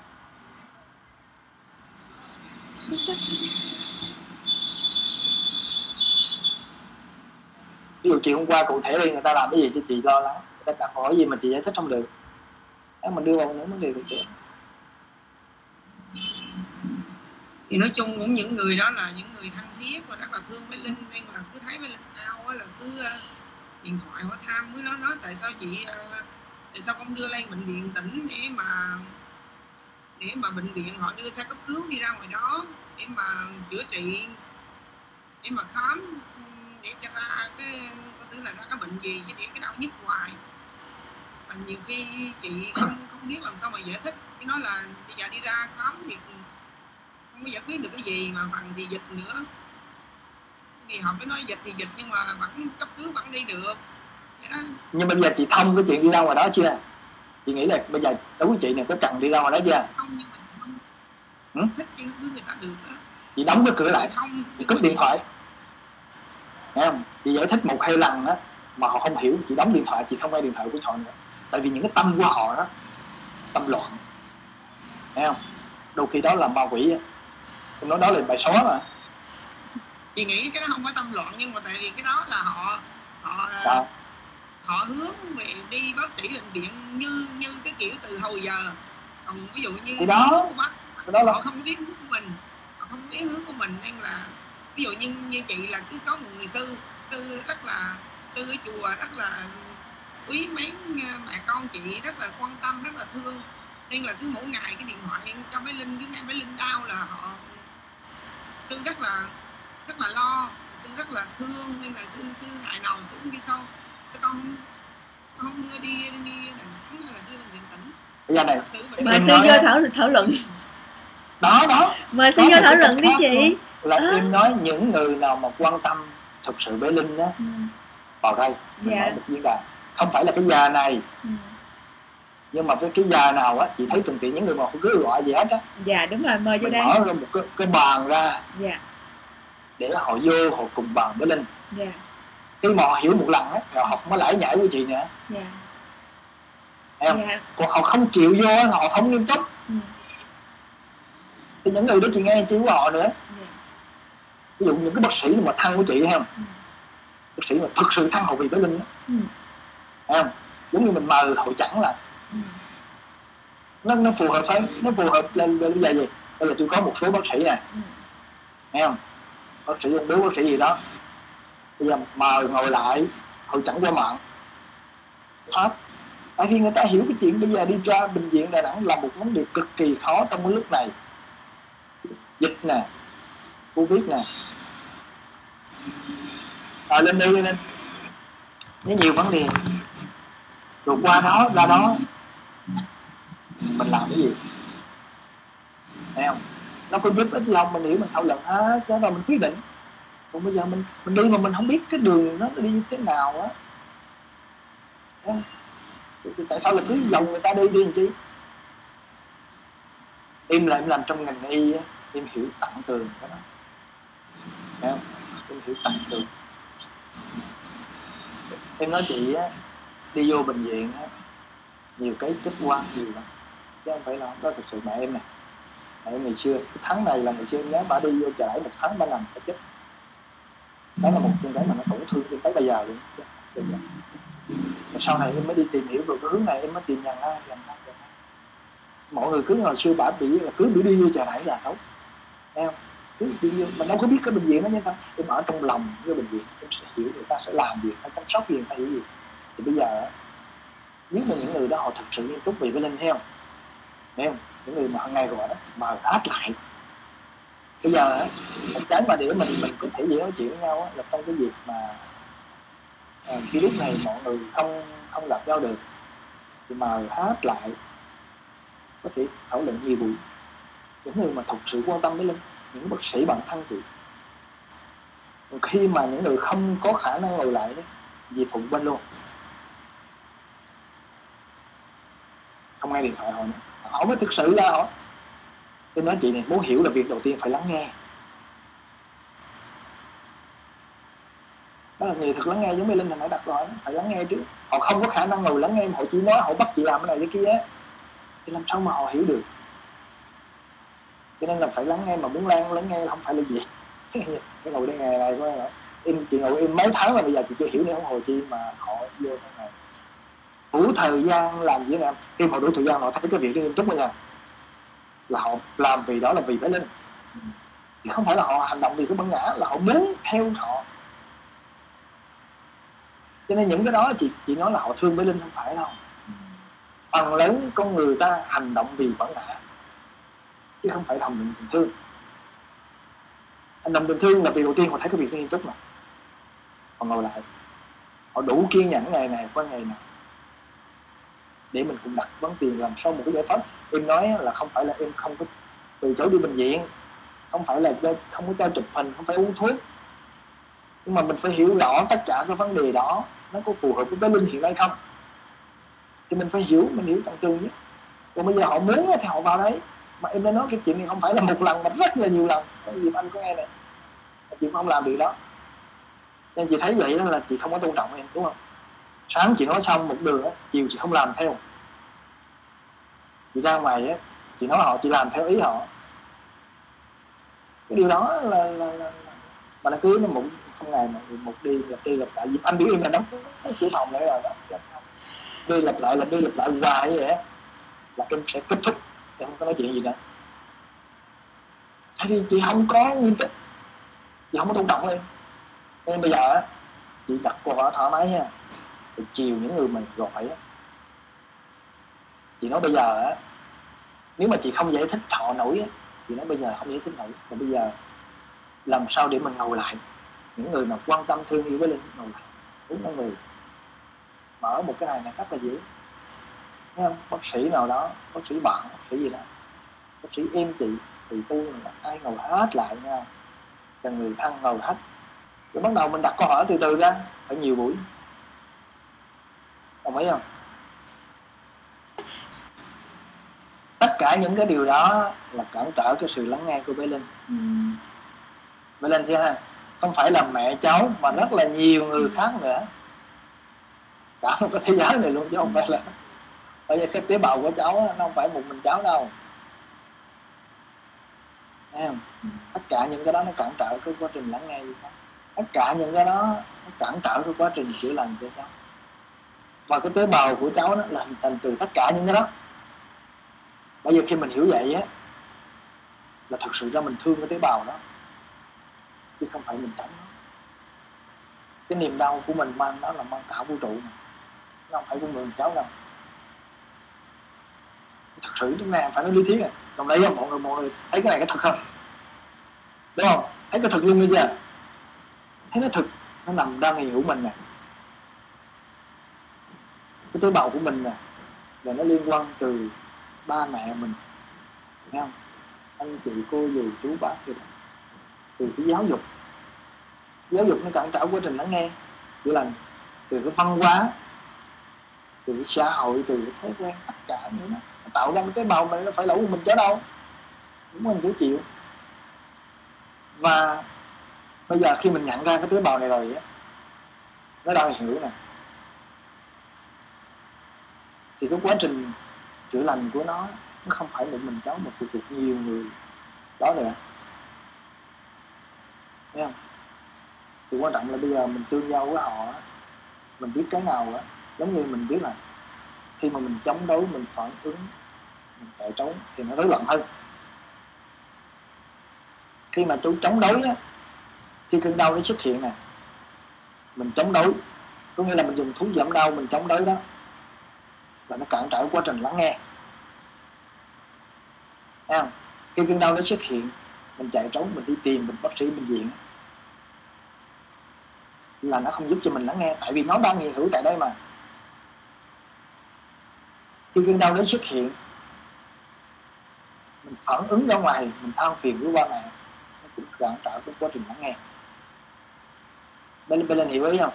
Ví dụ chị hôm qua cụ thể đi, người ta làm cái gì cho chị lo lắng, người ta đặt hỏi gì mà chị giải thích không được. Nếu mình đưa vào những vấn đề được chưa thì nói chung cũng những người đó là những người thân thiết và rất là thương với linh nên là cứ thấy với linh đau là cứ điện thoại hỏi tham với nó nói tại sao chị ờ, tại sao không đưa lên bệnh viện tỉnh để mà để mà bệnh viện họ đưa xe cấp cứu đi ra ngoài đó để mà chữa trị, để mà khám để cho ra cái có thứ là ra cái bệnh gì chứ để cái đau nhức hoài. Mà nhiều khi chị không không biết làm sao mà giải thích. Cái nói là bây giờ đi ra khám thì không có giải quyết được cái gì mà bằng thì dịch nữa. Thì họ mới nói dịch thì dịch nhưng mà vẫn cấp cứu vẫn đi được. Nhưng bây giờ chị thông cái chuyện đi ra ngoài đó chưa? Chị nghĩ là bây giờ đối với chị này có cần đi ra ngoài đó chưa? Không nhưng thích chứ người ta được đó. Chị đóng cái cửa lại. chị cúp điện thoại Thấy không? Chị giải thích một hai lần đó mà họ không hiểu chị đóng điện thoại chị không nghe điện thoại của họ nữa. Tại vì những cái tâm của họ đó tâm loạn. Thấy không? Đôi khi đó là ma quỷ tôi nói đó là bài xóa mà. Chị nghĩ cái đó không có tâm loạn nhưng mà tại vì cái đó là họ họ Sao? họ hướng về đi bác sĩ bệnh viện như như cái kiểu từ hồi giờ. Còn ví dụ như Cái đó- của bác cái đó là họ không biết hướng của mình. Họ không biết hướng của mình nên là ví dụ như như chị là cứ có một người sư sư rất là sư ở chùa rất là quý mến mẹ con chị rất là quan tâm rất là thương. Nên là cứ mỗi ngày cái điện thoại cho bé linh cứ nghe bé linh đau là họ sư rất là rất là lo sư rất là thương. Nên là sư sư ngày nào sư cũng đi sau sư con không đưa đi đi đà nẵng hay là đưa bệnh viện tỉnh bây giờ này mời sư vô thảo thảo luận. Đó đó. Mời sư vô thảo luận đi chị là À. em nói những người nào mà quan tâm thực sự với linh đó ừ. vào đây mình nói một diễn đàn không phải là cái già này. Ừ. nhưng mà với cái già nào á chị thấy thuận tiện những người mà cứ gọi gì hết á. Dạ đúng rồi mời vô đây. mở ra một cái, cái bàn ra. Dạ. Để họ vô họ cùng bàn với linh. Dạ. Khi mà họ hiểu một lần á rồi họ không có lãi nhảy của chị nữa. Dạ. Thấy không? Dạ. Còn họ không chịu vô họ không nghiêm túc. Ừ. thì những người đó chị nghe chi của họ nữa ví dụ những cái bác sĩ mà thân của chị thấy không ừ. bác sĩ mà thực sự thân hậu vì với linh á. Ừ. thấy không giống như mình mời hội chẳng là ừ. nó nó phù hợp phải nó phù hợp lên lên bây giờ gì bây giờ tôi có một số bác sĩ nè ừ. nghe không bác sĩ đứa bác sĩ gì đó. Bây giờ mời ngồi lại hội chẳng qua mạng. Hết. Tại vì người ta hiểu cái chuyện bây giờ đi ra bệnh viện đà nẵng là một vấn đề cực kỳ khó trong cái lúc này. Dịch nè cô biết nè. À, lên đi lên nếu nó nhiều vấn đề. Vượt qua nó ra đó. Mình làm cái gì? Thấy không? Nó có giúp ích lòng mình hiểu mình thảo luận hết cái rồi mình quyết định. Còn bây giờ mình mình đi mà mình không biết cái đường nó đi như thế nào á. Thì- tại sao là cứ dòng người ta đi đi làm chi? Em là em làm trong ngành y á em hiểu tận tường cái đó. Thấy không? em hiểu tầm từ em nói chị á, đi vô bệnh viện á, nhiều cái kết quan nhiều lắm. Chứ không phải là không có thực sự mẹ em nè. Mẹ em ngày xưa, cái tháng này là ngày xưa nhớ bà đi vô chợ một tháng ba nằm phải chết. Đó là một chuyện cái mà nó tổn thương cho tới bây giờ luôn. Bây giờ. Và sau này em mới đi tìm hiểu về cái hướng này, em mới tìm nhận ra nhận ra mọi người cứ hồi xưa bà bị là cứ bị đi vô trà đẩy là xấu thấy tự nhiên mình đâu có biết cái bệnh viện đó như sao mà ở trong lòng cái bệnh viện em sẽ hiểu người ta sẽ làm việc hay chăm sóc gì hay hiểu gì. Thì bây giờ nếu mà những người đó họ thực sự nghiêm túc về cái linh theo không? Những người mà hàng ngày gọi đó mà áp lại. Bây giờ á, một cái mà để mình mình có thể dễ nói chuyện với nhau á, là trong cái việc mà à, khi lúc này mọi người không không gặp nhau được thì mà hát lại có thể thảo luận nhiều buổi. Những người mà thực sự quan tâm với linh những bác sĩ bản thân chị khi mà những người không có khả năng ngồi lại thì phụng bên luôn. Không nghe điện thoại họ nữa họ mới thực sự là họ. Tôi nói chị này, muốn hiểu là việc đầu tiên phải lắng nghe. Đó là người thật lắng nghe, giống như linh hồi nãy đặt rồi phải lắng nghe trước họ không có khả năng ngồi lắng nghe họ chỉ nói, họ bắt chị làm cái này cái kia. Thì làm sao mà họ hiểu được? Cho nên là phải lắng nghe mà muốn lan lắng nghe không phải là gì. Cái ngồi đây ngày này coi hả? Em, chị ngồi em mấy tháng mà bây giờ chị chưa hiểu nữa, không hồi chi mà họ vô trong này. Đủ thời gian làm gì nè khi họ đủ thời gian họ thấy cái việc nghiêm túc rồi nha là họ làm vì đó là vì phải linh. Chứ không phải là họ hành động vì cái bản ngã, là họ muốn theo họ. Cho nên những cái đó chị chị nói là họ thương với linh không phải đâu. Phần lớn con người ta hành động vì bản ngã chứ không phải hành động tình thương hành động tình thương là vì đầu tiên họ thấy cái việc nó nghiêm túc mà. Họ ngồi lại. Họ đủ kiên nhẫn ngày này qua ngày nào để mình cùng đặt vấn tiền làm sao một cái giải pháp. Em nói là không phải là em không có từ chối đi bệnh viện. Không phải là không có cho chụp hình, không phải uống thuốc. Nhưng mà mình phải hiểu rõ tất cả các vấn đề đó, nó có phù hợp với cái linh hiện nay không? Thì mình phải hiểu, mình hiểu tận tường nhất còn bây giờ họ muốn thì họ vào đấy mà em đã nói cái chuyện này không phải là một lần mà rất là nhiều lần. Cái gì anh có nghe này chị không làm điều đó. Nên chị thấy vậy đó là chị không có tôn trọng em đúng không? Sáng chị nói xong một đường á chiều chị không làm theo. Chị ra ngoài á chị nói họ chị làm theo ý họ. Cái điều đó là là, là, là mà nó cứ nó một không ngày mà một đi gặp đi gặp lại. Anh biết em là đóng cửa phòng lại rồi đó. Đi lặp lại là đi lặp lại hoài như vậy là em sẽ kết thúc em không có nói chuyện gì nữa tại vì chị không có nguyên tích chị không có tôn trọng em. Nên bây giờ á, chị đặt câu hỏi thoải mái nha. Chị chiều những người mình gọi á. Chị nói bây giờ á, nếu mà chị không giải thích họ nổi á, chị nói bây giờ không giải thích nổi. Mà bây giờ, làm sao để mình ngồi lại? Những người mà quan tâm thương yêu với linh, ngồi lại. Đúng là người mở một cái này là rất là dễ. Thấy không? bác sĩ nào đó bác sĩ bạn bác sĩ gì đó. Bác sĩ em chị thì tu là ai ngồi hết lại nha. Cho người thân ngồi hết. Rồi bắt đầu mình đặt câu hỏi từ từ ra phải nhiều buổi. Đồng ý không? Tất cả những cái điều đó là cản trở cái sự lắng nghe của bé linh. Ừ. bé linh thấy ha không phải là mẹ cháu mà rất là nhiều người khác nữa. Cả một cái thế giới này luôn chứ không phải là bởi vì cái tế bào của cháu nó không phải một mình cháu đâu. Em, tất cả những cái đó nó cản trở cái quá trình lắng nghe gì không tất cả những cái đó nó cản trở cái quá trình chữa lành cho cháu. Và cái tế bào của cháu nó là hình thành từ tất cả những cái đó. Bây giờ khi mình hiểu vậy á là thật sự ra mình thương cái tế bào đó chứ không phải mình tránh nó. Cái niềm đau của mình mang đó là mang cả vũ trụ mà. Nó không phải của người cháu đâu thật sự chúng ta phải nói lý thuyết này, còn đấy mọi người mọi người thấy cái này cái thật không? Đúng không? Thấy cái thật luôn bây giờ thấy nó thực nó nằm đang hiểu mình nè. Cái tế bào của mình nè là nó liên quan từ ba mẹ mình thấy không? Anh chị cô dì chú bác gì đó từ cái giáo dục. Giáo dục nó cản trở quá trình lắng nghe chữa lành. Từ cái văn hóa từ cái xã hội từ cái thói quen tất cả những đó tạo ra cái màu mình nó phải lỗi của mình chứ đâu. Đúng mình phải chịu. Và bây giờ khi mình nhận ra cái tế bào này rồi á, nó đang hiểu nè. Thì cái quá trình chữa lành của nó nó không phải một mình cháu mà phụ thuộc nhiều người đó nữa. Thấy không? Thì quan trọng là bây giờ mình tương giao với họ mình biết cái nào á, giống như mình biết là khi mà mình chống đối, mình phản ứng để chống trốn thì nó rối loạn hơn. Khi mà chú chống đối á, khi cơn đau nó xuất hiện nè, mình chống đối, có nghĩa là mình dùng thuốc giảm đau mình chống đối đó và nó cản trở quá trình lắng nghe. Thấy không? khi cơn đau nó xuất hiện, mình chạy trốn, mình đi tìm, mình bác sĩ, bệnh viện, là nó không giúp cho mình lắng nghe. Tại vì nó đang hiện hữu tại đây mà. Khi cơn đau nó xuất hiện mình phản ứng ra ngoài mình than phiền với ba mẹ nó cũng cản trở cái quá trình lắng nghe. Bên bên lên hiểu ý không?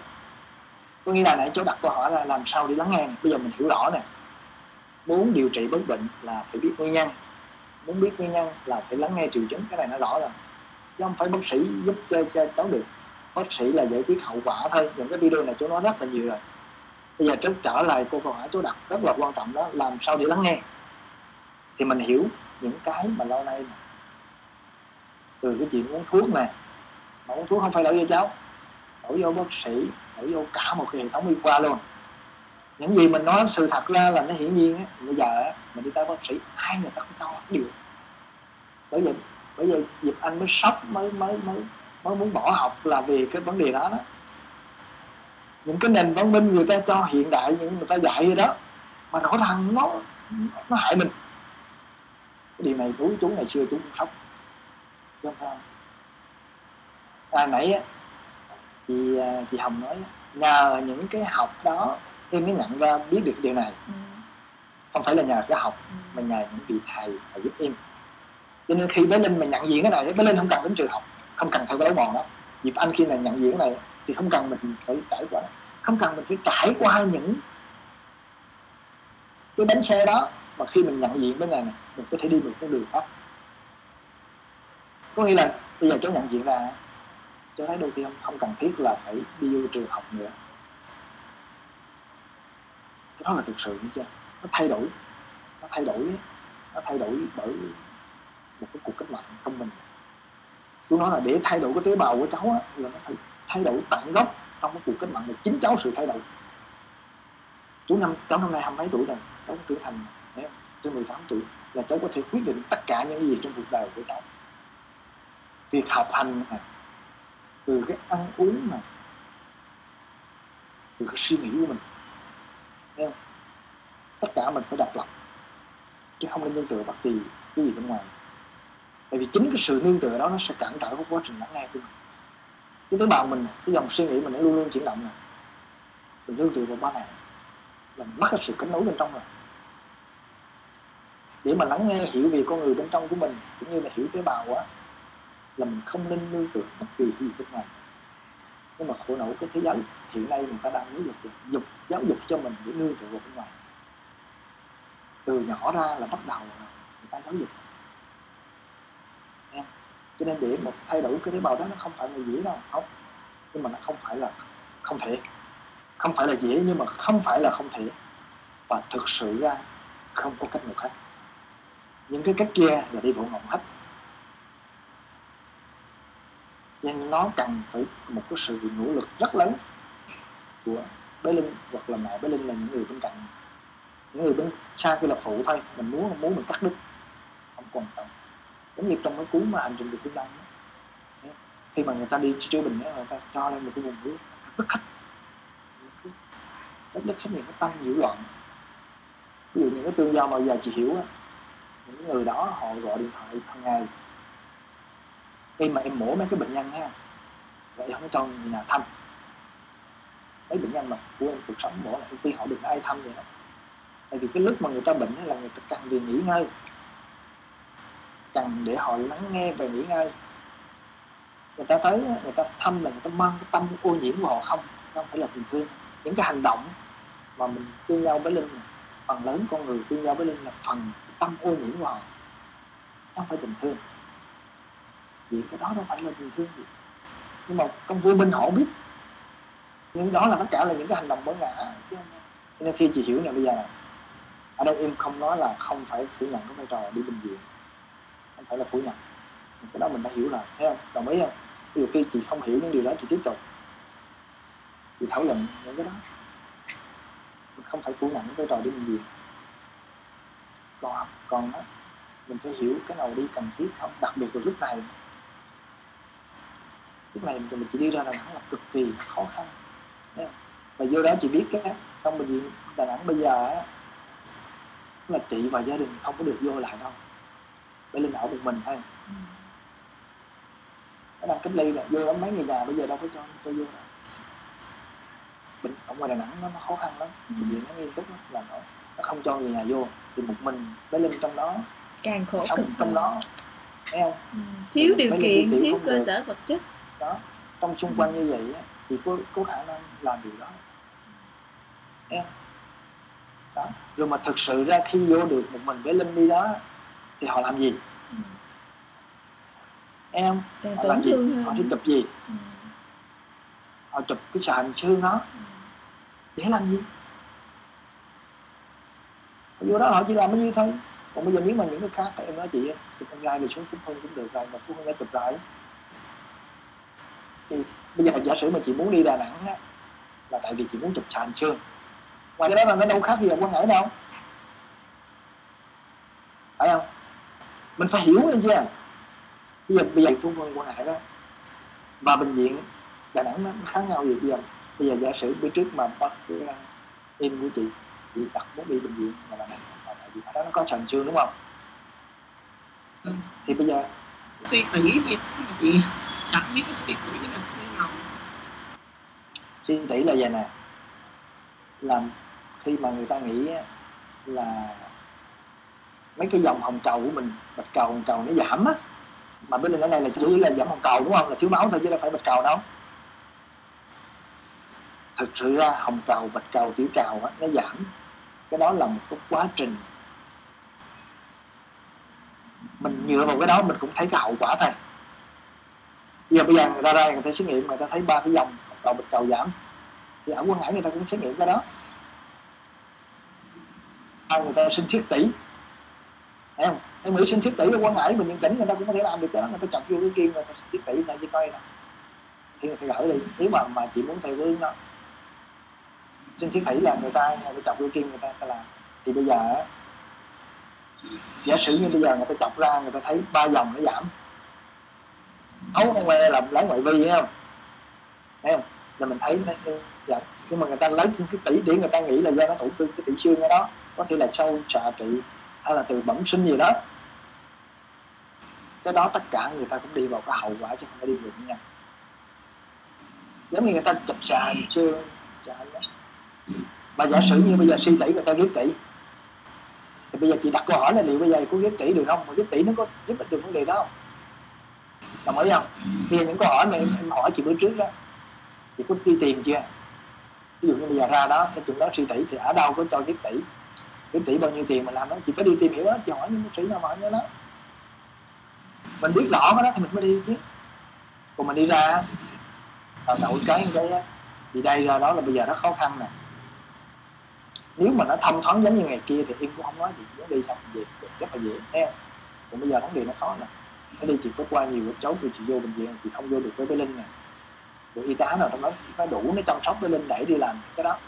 Có nghĩa là nãy chỗ đặt câu hỏi là làm sao để lắng nghe bây giờ mình hiểu rõ nè. Muốn điều trị bất bệnh là phải biết nguyên nhân. Muốn biết nguyên nhân là phải lắng nghe triệu chứng. Cái này nó rõ rồi. Chứ không phải bác sĩ giúp cho, cho cháu được. Bác sĩ là giải quyết hậu quả thôi. Những cái video này chú nói rất là nhiều rồi. Bây giờ trước trở lại cô câu hỏi chú đặt rất là quan trọng đó làm sao để lắng nghe? Thì mình hiểu những cái mà lâu nay từ cái chuyện uống thuốc này, mà uống thuốc không phải đổ vô cháu đổ vô bác sĩ đổ vô cả một cái hệ thống y khoa luôn. Những gì mình nói sự thật ra là nó hiển nhiên á bây giờ á mình đi tới bác sĩ ai người ta cũng cho điều. Bởi vì, bởi vì dịp anh mới sốc mới mới mới mới muốn bỏ học là vì cái vấn đề đó đó. Những cái nền văn minh người ta cho hiện đại những người ta dạy gì đó mà rõ ràng nó nó hại mình điều này chú chú ngày xưa chú cũng khóc. Chứ không à, nãy á chị à, chị hồng nói nhờ những cái học đó em mới nhận ra biết được điều này. Ừ. không phải là nhờ cái học ừ. mà nhờ những vị thầy thầy giúp em. Cho nên khi bé linh mà nhận diện cái này bé linh không cần đến trường học không cần phải lối mòn đó dịp anh khi này nhận diện cái này thì không cần mình phải trải qua. Không cần mình phải trải qua những cái bánh xe đó mà khi mình nhận diện cái này, này mình có thể đi một con đường khác. Có nghĩa là bây giờ cháu nhận diện ra cháu thấy đôi khi không, không cần thiết là phải đi vô trường học nữa. Cái đó là thực sự chứ. Nó thay đổi. Nó thay đổi nó thay đổi bởi một cái cuộc cách mạng trong mình tôi nói là để thay đổi cái tế bào của cháu á, là nó phải thay đổi tận gốc trong cái cuộc cách mạng này. Chính cháu sự thay đổi. Chú năm cháu năm nay hai mấy tuổi rồi? Cháu trưởng thành trên 18 tuổi là cháu có thể quyết định tất cả những gì trong cuộc đời của cháu. Việc học hành này từ cái ăn uống này từ cái suy nghĩ của mình thấy không? tất cả mình phải độc lập chứ không nên nương tựa bất kỳ cái gì bên ngoài. Tại vì chính cái sự nương tựa đó nó sẽ cản trở cái quá trình lắng nghe của mình. Cái tế bào mình cái dòng suy nghĩ mình nó luôn luôn chuyển động này mình nương tựa vào ba này, là mất cái sự kết nối bên trong rồi để mà lắng nghe, hiểu về con người bên trong của mình, cũng như là hiểu tế bào quá là mình không nên nương tựa bất kỳ gì bên ngoài nhưng mà khổ nổi cái thế giới, hiện nay người ta đang giáo dục dục, giáo dục cho mình để nương tựa vào bên ngoài. Từ nhỏ ra là bắt đầu người ta giáo dục. Cho nên để một thay đổi cái tế bào đó, nó không phải là dễ đâu, không. Nhưng mà nó không phải là không thể. Không phải là dễ, nhưng mà không phải là không thể. Và thực sự ra không có cách nào khác những cái cách kia là đi bộ ngộng hết. Nhưng nó cần phải một cái sự nỗ lực rất lớn của bé linh hoặc là mẹ bé linh là những người bên cạnh. Những người bên xa kia là phụ thôi, mình muốn không muốn, mình cắt đứt. Không quan trọng giống như trong cái cuốn mà hành trình được phương đông khi mà người ta đi chữa bình người ta cho lên một cái vùng nước, rất khách. Rất rất khách những cái tâm nhiễu loạn ví dụ những cái tương giao mà giờ chị hiểu á những người đó họ gọi điện thoại hàng ngày. Khi mà em mổ mấy cái bệnh nhân ha vậy không cho người nào thăm. Mấy bệnh nhân mà của em cuộc sống mổ là công ty họ đừng ai thăm vậy đó. Tại vì cái lúc mà người ta bệnh là người ta cần về nghỉ ngơi. Cần để họ lắng nghe và nghỉ ngơi. Người ta tới người ta thăm là người ta mang cái tâm ô nhiễm của họ không không phải là tình thương những cái hành động mà mình tương nhau với linh phần lớn con người tương nhau với linh là phần tâm ô nhiễm hoài không phải tình thương vì cái đó đâu phải là tình thương gì. Nhưng mà công vô minh họ biết. Nhưng đó là tất cả là những cái hành động bởi ngã cho nên khi chị hiểu này bây giờ ở đây em không nói là không phải phủ nhận cái vai trò đi bệnh viện. Không phải là phủ nhận. Cái đó mình đã hiểu là, thấy không? Đồng ý không? Ví dụ khi chị không hiểu những điều đó chị tiếp tục. Chị thảo luận những cái đó. Mình không phải phủ nhận cái vai trò đi bệnh viện còn còn đó mình phải hiểu cái nào đi cần thiết không đặc biệt là lúc này. Lúc này mình chỉ đi ra đà nẵng là cực kỳ khó khăn. Và vô đó chị biết cái trong bệnh viện đà nẵng bây giờ á là chị và gia đình không có được vô lại đâu. Để linh ở một mình thôi. Nó đang cách ly là vô đó mấy người già bây giờ đâu có cho cho vô đâu bệnh ở ngoài đà nẵng nó, nó khó khăn lắm. Ừ. bệnh viện nó nghiêm túc lắm là nó, nó không cho người nhà vô. Thì một mình bé linh trong đó. Càng khổ cực trong đó thấy không? Ừ. thiếu điều kiện thiếu cơ được. sở vật chất. Đó trong xung quanh như vậy thì có có khả năng làm điều đó. Không? Đó rồi mà thực sự ra khi vô được một mình với linh đi đó thì họ làm gì? Ừ. em họ tổn thương hơn họ đi chụp gì? Ừ. họ chụp cái sàn xương đó. Ừ để làm gì? Vô đó họ chỉ làm bao nhiêu thôi. Còn bây giờ nếu mà những cái khác em nói chị thì con gái thì xuống cũng không cũng được rồi, mà cũng không chụp lại thì bây giờ giả sử mà chị muốn đi đà nẵng á, là tại vì chị muốn chụp sàn chưa. ngoài cái đó là nó đâu khác gì ở quan ngãi đâu. Phải không? Mình phải hiểu anh chưa bây giờ bây giờ phương phân quan ngãi đó, và bệnh viện đà nẵng nó khác nhau gì chưa bây giờ giả sử bữa trước mà bắt cái em của chị chị đặt muốn đi bệnh viện mà mà tại vì đó nó có sàn xương đúng không? Ừ. thì bây giờ suy tỷ gì chị chẳng biết suy tỷ là như nào. Suy tỷ là vậy nè. Làm khi mà người ta nghĩ là mấy cái dòng hồng cầu của mình bạch cầu hồng cầu nó giảm á. Mà bên ở đây là chủ yếu là giảm hồng cầu đúng không? Là thiếu máu thôi chứ đâu phải bạch cầu đâu thực sự ra hồng cầu bạch cầu tiểu cầu á, nó giảm. Cái đó là một cái quá trình. Mình dựa vào cái đó mình cũng thấy cái hậu quả thôi. Giờ bây giờ người ta ra người ta xét nghiệm người ta thấy ba cái dòng cầu bạch cầu giảm. Thì ở quân hải người ta cũng xét nghiệm cái đó. Ai người ta sinh thiết tỷ. Thấy không em nghĩ sinh thiết tỷ ở quân hải mình những tỉnh người ta cũng có thể làm được cái đó. Người ta chọc vô cái kim người ta sinh thiết tỷ người ta chỉ coi đó thì người ta gửi đi. Nếu mà mà chị muốn theo hướng đó trên thiết tỷ là người ta người ta chọc vô kim người ta, sẽ ta làm. Thì bây giờ giả sử như bây giờ người ta chọc ra người ta thấy ba dòng nó giảm. Ấu không ngoe là lấy ngoại vi thấy không? Thấy không? Là mình thấy nó giảm. Nhưng mà người ta lấy cái tỷ để người ta nghĩ là do nó tổn thương cái tỷ xương ở đó. Có thể là sâu xạ trị hay là từ bẩm sinh gì đó. Cái đó tất cả người ta cũng đi vào cái hậu quả chứ không phải đi vào nhau giống như người ta chụp xà xương xà nó mà giả sử như bây giờ suy tỷ người ta ghép tỷ thì bây giờ chị đặt câu hỏi là liệu bây giờ có ghép tỷ được không? Mà ghép tỷ nó có giúp ích được vấn đề đó không? Đồng ý không? Thì những câu hỏi mà em, em hỏi chị bữa trước đó chị có đi tìm chưa? Ví dụ như bây giờ ra đó cái chuyện đó suy tỷ thì ở đâu có cho ghép tỷ? Ghép tỷ bao nhiêu tiền mà làm đó? Chị phải đi tìm hiểu đó chị hỏi những bác sĩ nào mà như đó. Mình biết rõ cái đó thì mình mới đi chứ. Còn mình đi ra đầu cái cái gì đây ra đó là bây giờ nó khó khăn nè nếu mà nó thông thoáng giống như ngày kia thì em cũng không nói gì nó đi xong về rất là dễ thấy không? Còn bây giờ vấn đề nó khó nè. Nó đi chị có qua nhiều cái cháu thì chị vô bệnh viện chị không vô được với bé linh nè. Rồi y tá nào trong đó nó đủ nó chăm sóc bé linh để đi làm cái đó.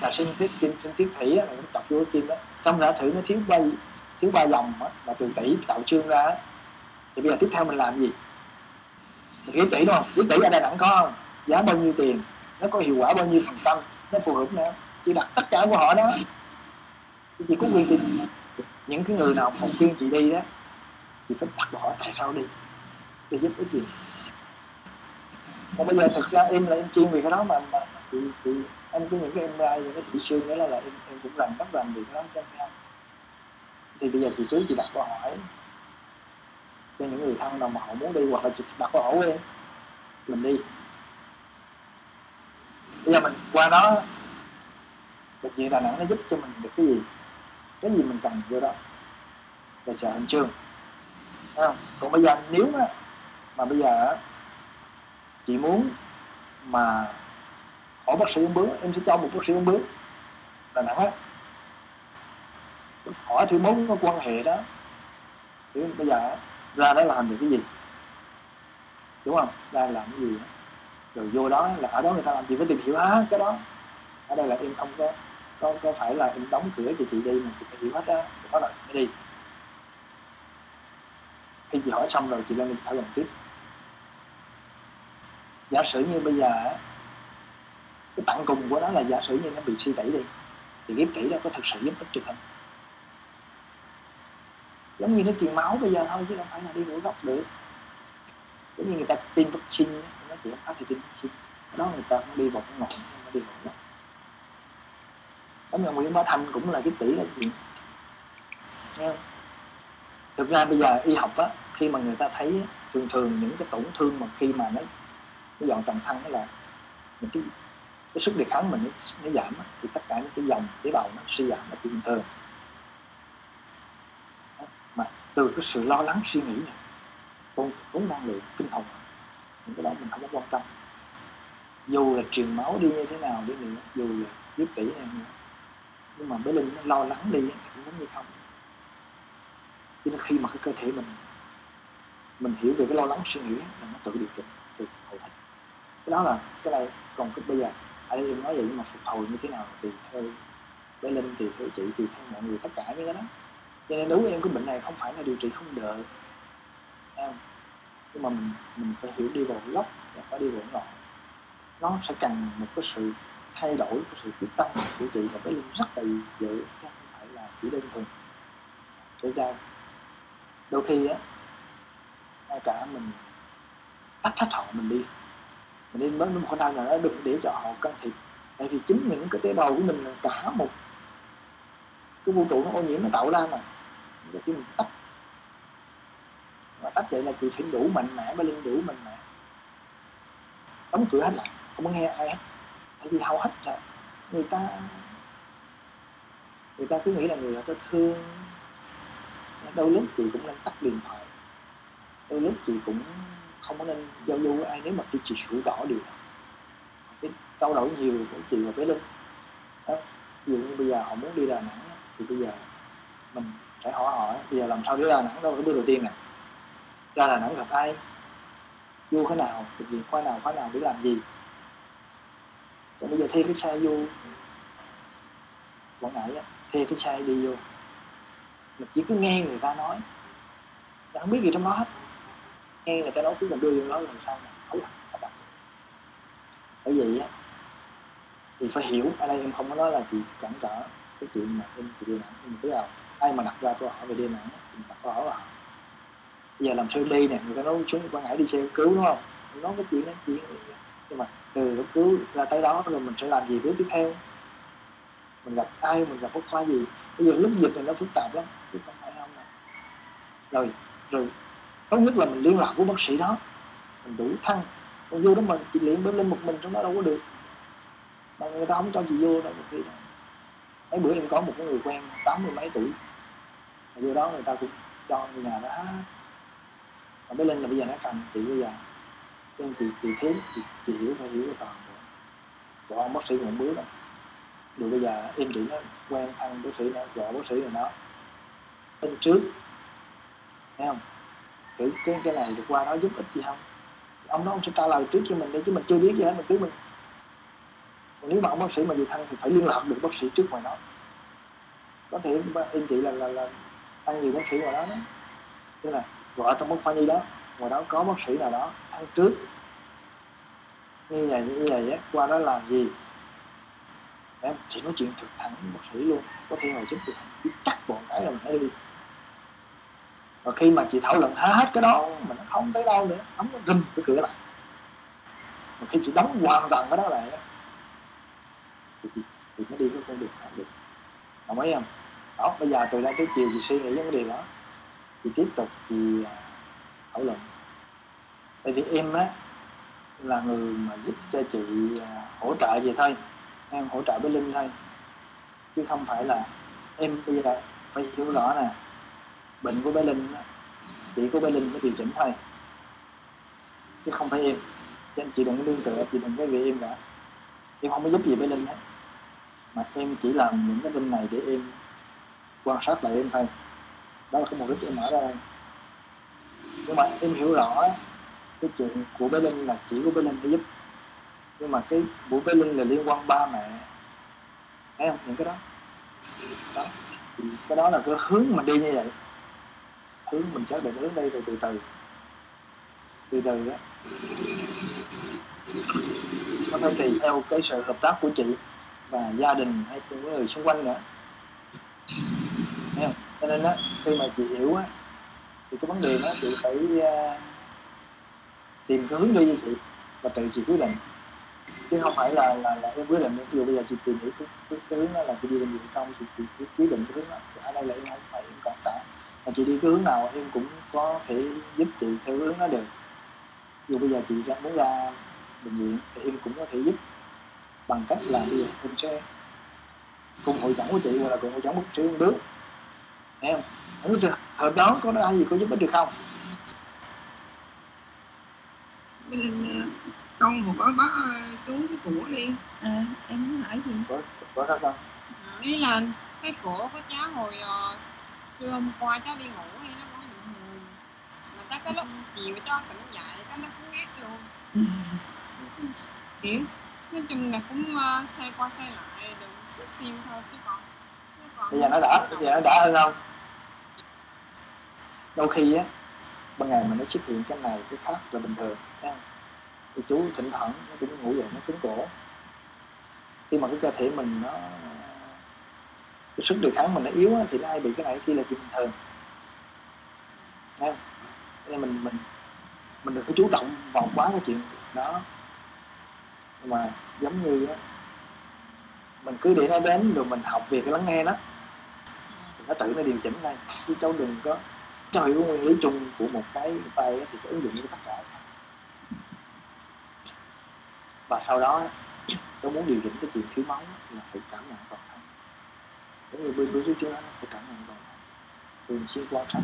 Là sinh thiết sinh, sinh thiết thủy á, nó tập vô cái kim đó. Xong ra thử nó thiếu bay thiếu ba dòng á, mà từ tỷ tạo trương ra á. thì bây giờ tiếp theo mình làm gì? Mình kiếm tỷ đúng không? Kiếm tỷ ở đây đẳng có không? Giá bao nhiêu tiền? Nó có hiệu quả bao nhiêu phần trăm? Nó phù hợp nữa chị đặt tất cả của họ đó. Chị có quyền định những cái người nào một khuyên chị đi đó chị phải đặt câu hỏi tại sao đi? Để giúp ích gì? Còn bây giờ thực ra em là em chuyên về cái đó mà, mà chị, chị em có những cái em ra những cái chị xương nữa là, là em, em cũng làm rất làm việc đó cho em thì bây giờ chị cứ chị đặt câu hỏi cho những người thân nào mà họ muốn đi hoặc là chị đặt câu hỏi em mình đi bây giờ mình qua đó bệnh viện đà nẵng nó giúp cho mình được cái gì? Cái gì mình cần vô đó? Là chờ hình chương không? còn bây giờ nếu mà, mà bây giờ chị muốn mà hỏi bác sĩ uống bướu em sẽ cho một bác sĩ uống bướu. Đà nẵng á. Hỏi thì muốn có quan hệ đó. Thì bây giờ ra đó làm được cái gì? Đúng không? Ra làm cái gì đó rồi vô đó là ở đó người ta làm gì phải tìm hiểu hết cái đó. Ở đây là em không có có, có phải là em đóng cửa cho chị đi mà chị phải hiểu hết đó thì có là mới đi. Khi chị hỏi xong rồi chị lên thảo luận tiếp. Giả sử như bây giờ cái tặng cùng của nó là giả sử như nó bị suy tẩy đi thì ghép kỹ đó có thực sự giúp ích được không? Giống như nó truyền máu bây giờ thôi chứ không phải là đi mũi gốc được. Giống như người ta tiêm vaccine nó chỉ không thì đó người ta không đi vào cái ngọn nó đi vào đó. giống như Nguyễn Bá Thanh cũng là cái tỷ là gì. nghe không? thực ra bây giờ y học á khi mà người ta thấy thường thường những cái tổn thương mà khi mà nó cái dọn trầm thân đó là những cái cái sức đề kháng mình nó, giảm á, thì tất cả những cái dòng tế bào nó suy giảm là bình thường mà từ cái sự lo lắng suy nghĩ này con cũng năng lượng tinh thần cái đó mình không có quan tâm. Dù là truyền máu đi như thế nào đi nữa dù là giúp tỷ này nữa. Nhưng mà bé linh nó lo lắng đi cũng giống như không. Cho nên khi mà cái cơ thể mình mình hiểu về cái lo lắng suy nghĩ là nó tự điều chỉnh, tự hồi phục. cái đó là, cái này còn cái bây giờ, ở đây em nói vậy nhưng mà phục hồi như thế nào thì theo bé linh thì theo chị thì theo mọi người, tất cả những cái đó. Cho nên đối với em, cái bệnh này không phải là điều trị không đợi nhưng mà mình mình phải hiểu đi vào gốc và phải đi vào ngọn. Nó sẽ cần một cái sự thay đổi, cái sự quyết tâm của chị và cái rất là dễ chứ không phải là chỉ đơn thuần kể ra đôi khi á, ngay cả mình tách hết họ mình đi mình đi mới một khả năng gian đó đừng để cho họ can thiệp. Tại vì chính những cái tế bào của mình là cả một cái vũ trụ nó ô nhiễm, nó tạo ra mà. Để khi mình tách hết vậy là chị phải đủ mạnh mẽ mới linh đủ mạnh mẽ. Đóng cửa hết lại, không có nghe ai hết. Tại vì hầu hết là người ta người ta cứ nghĩ là người ta thương. Đôi lúc chị cũng nên tắt điện thoại. Đôi lúc chị cũng không có nên giao du với ai nếu mà chị hiểu rõ điều cái trao đổi nhiều của chị và với linh đó. ví dụ như bây giờ họ muốn đi đà nẵng thì bây giờ mình phải hỏi họ bây giờ làm sao đi đà nẵng đâu, cái bước đầu tiên này ra là nẵng gặp ai? Vô cái nào? Thực hiện khóa nào? Khóa nào để làm gì? Còn bây giờ thuê cái xe vô. Quảng ngãi thuê cái xe đi vô. Mình chỉ cứ nghe người ta nói. Mình không biết gì trong đó hết. Nghe người ta nói cứ mình đưa vô nói làm sao mà không làm bởi vậy á, thì phải hiểu, ở đây em không có nói là chị cản trở cái chuyện mà em chị đi nặng em cứ nào ai mà đặt ra câu hỏi về đi nặng thì đặt câu hỏi là giờ làm sao đi nè, người ta nói xuống quảng ngãi đi xe cứu đúng không? Nói cái chuyện đó, chuyện nhưng mà từ lúc cứu ra tới đó, rồi mình sẽ làm gì bước tiếp theo? Mình gặp ai, mình gặp bất khoa gì? Bây giờ lúc dịch này nó phức tạp lắm, chứ không phải không nào. rồi rồi, tốt nhất là mình liên lạc với bác sĩ đó. Mình đủ thăng. Còn vô đó mình chỉ luyện bên lên một mình trong đó đâu có được. Mà người ta không cho chị vô đâu, một khi mấy bữa em có một cái người quen tám mươi mấy tuổi. Vô đó người ta cũng cho người nhà đó còn bé linh là bây giờ nó cần chị bây giờ. Cho chị chị thiếu chị, chị hiểu phải hiểu toàn rồi của ông bác sĩ một bước đó rồi bây giờ em chị nó quen thân bác sĩ nó gọi bác sĩ rồi nó tin trước thấy không? Thử cái cái này được qua đó giúp ích gì không? Ông đó ông sẽ trả lời trước cho mình đi chứ mình chưa biết gì hết mình cứ mình. Còn nếu mà ông bác sĩ mà gì thân thì phải liên lạc được bác sĩ trước ngoài nó có thể em chị là là là tăng nhiều bác sĩ ngoài đó đó. Tức là gọi trong bác khoa nhi đó. Ngoài đó có bác sĩ nào đó ăn trước. Như vậy như vậy á qua đó làm gì? Em chỉ nói chuyện thực thẳng bác sĩ luôn. Có thể ngồi chính được chỉ cắt bọn cái là mình phải đi. Và khi mà chị thảo luận hết cái đó mà nó không tới đâu nữa đóng nó rùm cái cửa lại. Mà khi chị đóng hoàn toàn cái đó lại thì chị, chị mới đi cái con đường khác được. Đồng ý không? Đó bây giờ từ đây tới chiều chị suy nghĩ vấn đề đó thì tiếp tục thì à, thảo luận. Tại vì em á là người mà giúp cho chị à, hỗ trợ gì thôi, em hỗ trợ với linh thôi. Chứ không phải là em bây giờ phải hiểu rõ nè, bệnh của bé linh chỉ của bé linh mới điều chỉnh thôi. Chứ không phải em. Cho nên chị đừng có lương tựa, chị đừng có vì em cả. Em không có giúp gì bé linh hết. Mà em chỉ làm những cái bên này để em quan sát lại em thôi đó là cái mục đích em mở ra đây. Nhưng mà em hiểu rõ cái chuyện của bé linh là chỉ của bé linh để giúp. Nhưng mà cái của bé linh là liên quan ba mẹ. Thấy không? Những cái đó. Đó. Thì cái đó là cái hướng mình đi như vậy. Hướng mình xác định hướng đây rồi từ từ. Từ từ đó. Nó phải tùy theo cái sự hợp tác của chị và gia đình hay những người xung quanh nữa cho nên đó khi mà chị hiểu á thì cái vấn đề đó chị phải uh, tìm cái hướng đi cho chị và tự chị quyết định. Chứ không phải là là, là em quyết định. Ví dụ bây giờ chị tìm hiểu cái, cái, cái hướng đó là chị đi bệnh viện không thì chị, chị quyết định cái hướng đó. Thì ở đây là em không phải em còn cả mà chị đi cái hướng nào em cũng có thể giúp chị theo hướng đó được. Dù bây giờ chị ra muốn ra bệnh viện thì em cũng có thể giúp bằng cách là bây giờ em sẽ cùng hội chẩn của chị hoặc là cùng hội chẩn một sĩ một bước thấy không ở trường hợp đó có ai gì có giúp ích được không? Mình con một có bác chú cái của đi. À, em muốn hỏi gì? Có có sao không? Ý là cái cổ của cháu hồi uh, trưa hôm qua cháu đi ngủ thì nó vẫn bình thường. Mà tới cái lúc chiều cho tỉnh dậy cái nó cũng ngát luôn. Kiểu nói chung là cũng uh, xoay qua xoay lại được xíu xiu thôi chứ còn, chứ còn bây giờ nó đã bây giờ nó đã hơn không đôi khi á ban ngày mà nó xuất hiện cái này cái khác là bình thường nha thì chú thỉnh thoảng nó cũng ngủ dậy nó cứng cổ. Khi mà cái cơ thể mình nó cái sức đề kháng mình nó yếu á, thì nó hay bị cái này kia là chuyện bình thường. Nha nên mình mình mình đừng có chú trọng vào quá cái chuyện đó. Nhưng mà giống như á mình cứ để nó đến rồi mình học việc lắng nghe nó nó tự nó điều chỉnh ngay. Chứ cháu đừng có cho hiểu nguyên lý chung của một cái tay thì phải ứng dụng với tất cả và sau đó cháu muốn điều chỉnh cái chuyện thiếu máu là phải cảm nhận toàn thân. Giống như bữa bữa trước đó phải cảm nhận toàn thân. Thường xuyên quan sát.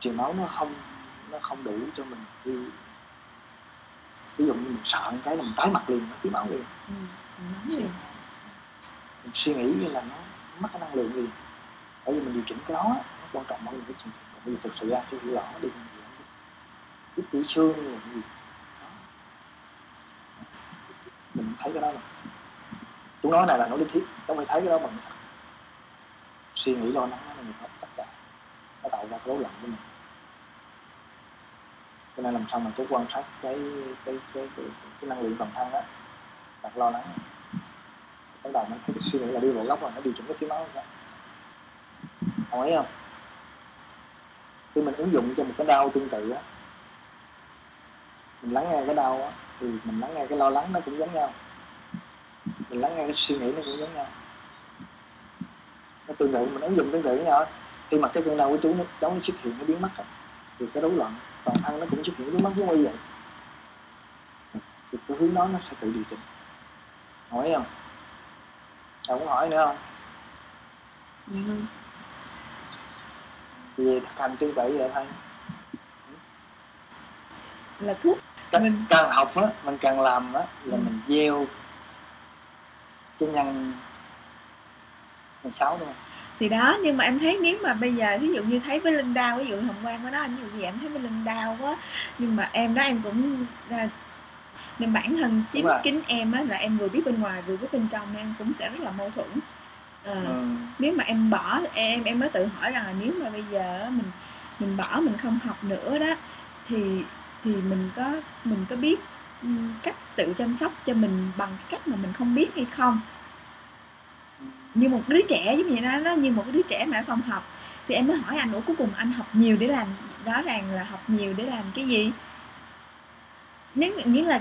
Truyền máu nó không nó không đủ cho mình đi. Ví dụ như mình sợ một cái là mình tái mặt liền nó thiếu máu liền. Ừ. mình suy nghĩ như là nó mất cái năng lượng liền bởi vì mình điều chỉnh cái đó nó quan trọng hơn cái chuyện còn bây giờ thực sự ra tôi hiểu rõ đi biết tiểu xương là gì? Đó. mình thấy cái đó mà chúng nói này là nói lý thuyết không phải thấy cái đó mình suy nghĩ lo lắng nó mình người tất cả nó tạo ra rối loạn của mình. Cho nên làm sao mà chú quan sát cái cái cái cái, cái năng lượng toàn thân á, đặt lo lắng. Bắt đầu nó cái suy nghĩ là đi vào góc rồi nó điều chỉnh cái thiếu máu ra hỏi không? Khi mình ứng dụng cho một cái đau tương tự á, mình lắng nghe cái đau á, thì mình lắng nghe cái lo lắng nó cũng giống nhau. Mình lắng nghe cái suy nghĩ nó cũng giống nhau. Nó tương tự, mình ứng dụng tương tự với nhau khi mà cái cơn đau của chú nó, cháu nó xuất hiện, nó biến mất rồi thì cái rối loạn toàn thân nó cũng xuất hiện, biến mất giống như vậy thì cái hướng đó nó sẽ tự điều chỉnh. Hỏi không? Cháu muốn hỏi nữa không? Dạ vâng không thì thực hành tương tự vậy thôi là thuốc. Càng, mình càng học á mình càng làm á là Ừ. mình gieo cái nhân sáu đúng không thì đó nhưng mà em thấy nếu mà bây giờ ví dụ như thấy với linh đau ví dụ quang có đó anh ví dụ như em thấy với linh đau quá nhưng mà em đó em cũng à, nên bản thân chính kính em á là em vừa biết bên ngoài vừa biết bên trong nên em cũng sẽ rất là mâu thuẫn Ờ, ừ. nếu mà em bỏ em em mới tự hỏi rằng là nếu mà bây giờ mình mình bỏ mình không học nữa đó thì thì mình có mình có biết cách tự chăm sóc cho mình bằng cái cách mà mình không biết hay không? Như một đứa trẻ giống như nó nó như một đứa trẻ mà không học thì em mới hỏi anh ủa cuối cùng anh học nhiều để làm rõ ràng là học nhiều để làm cái gì? Nếu nghĩa là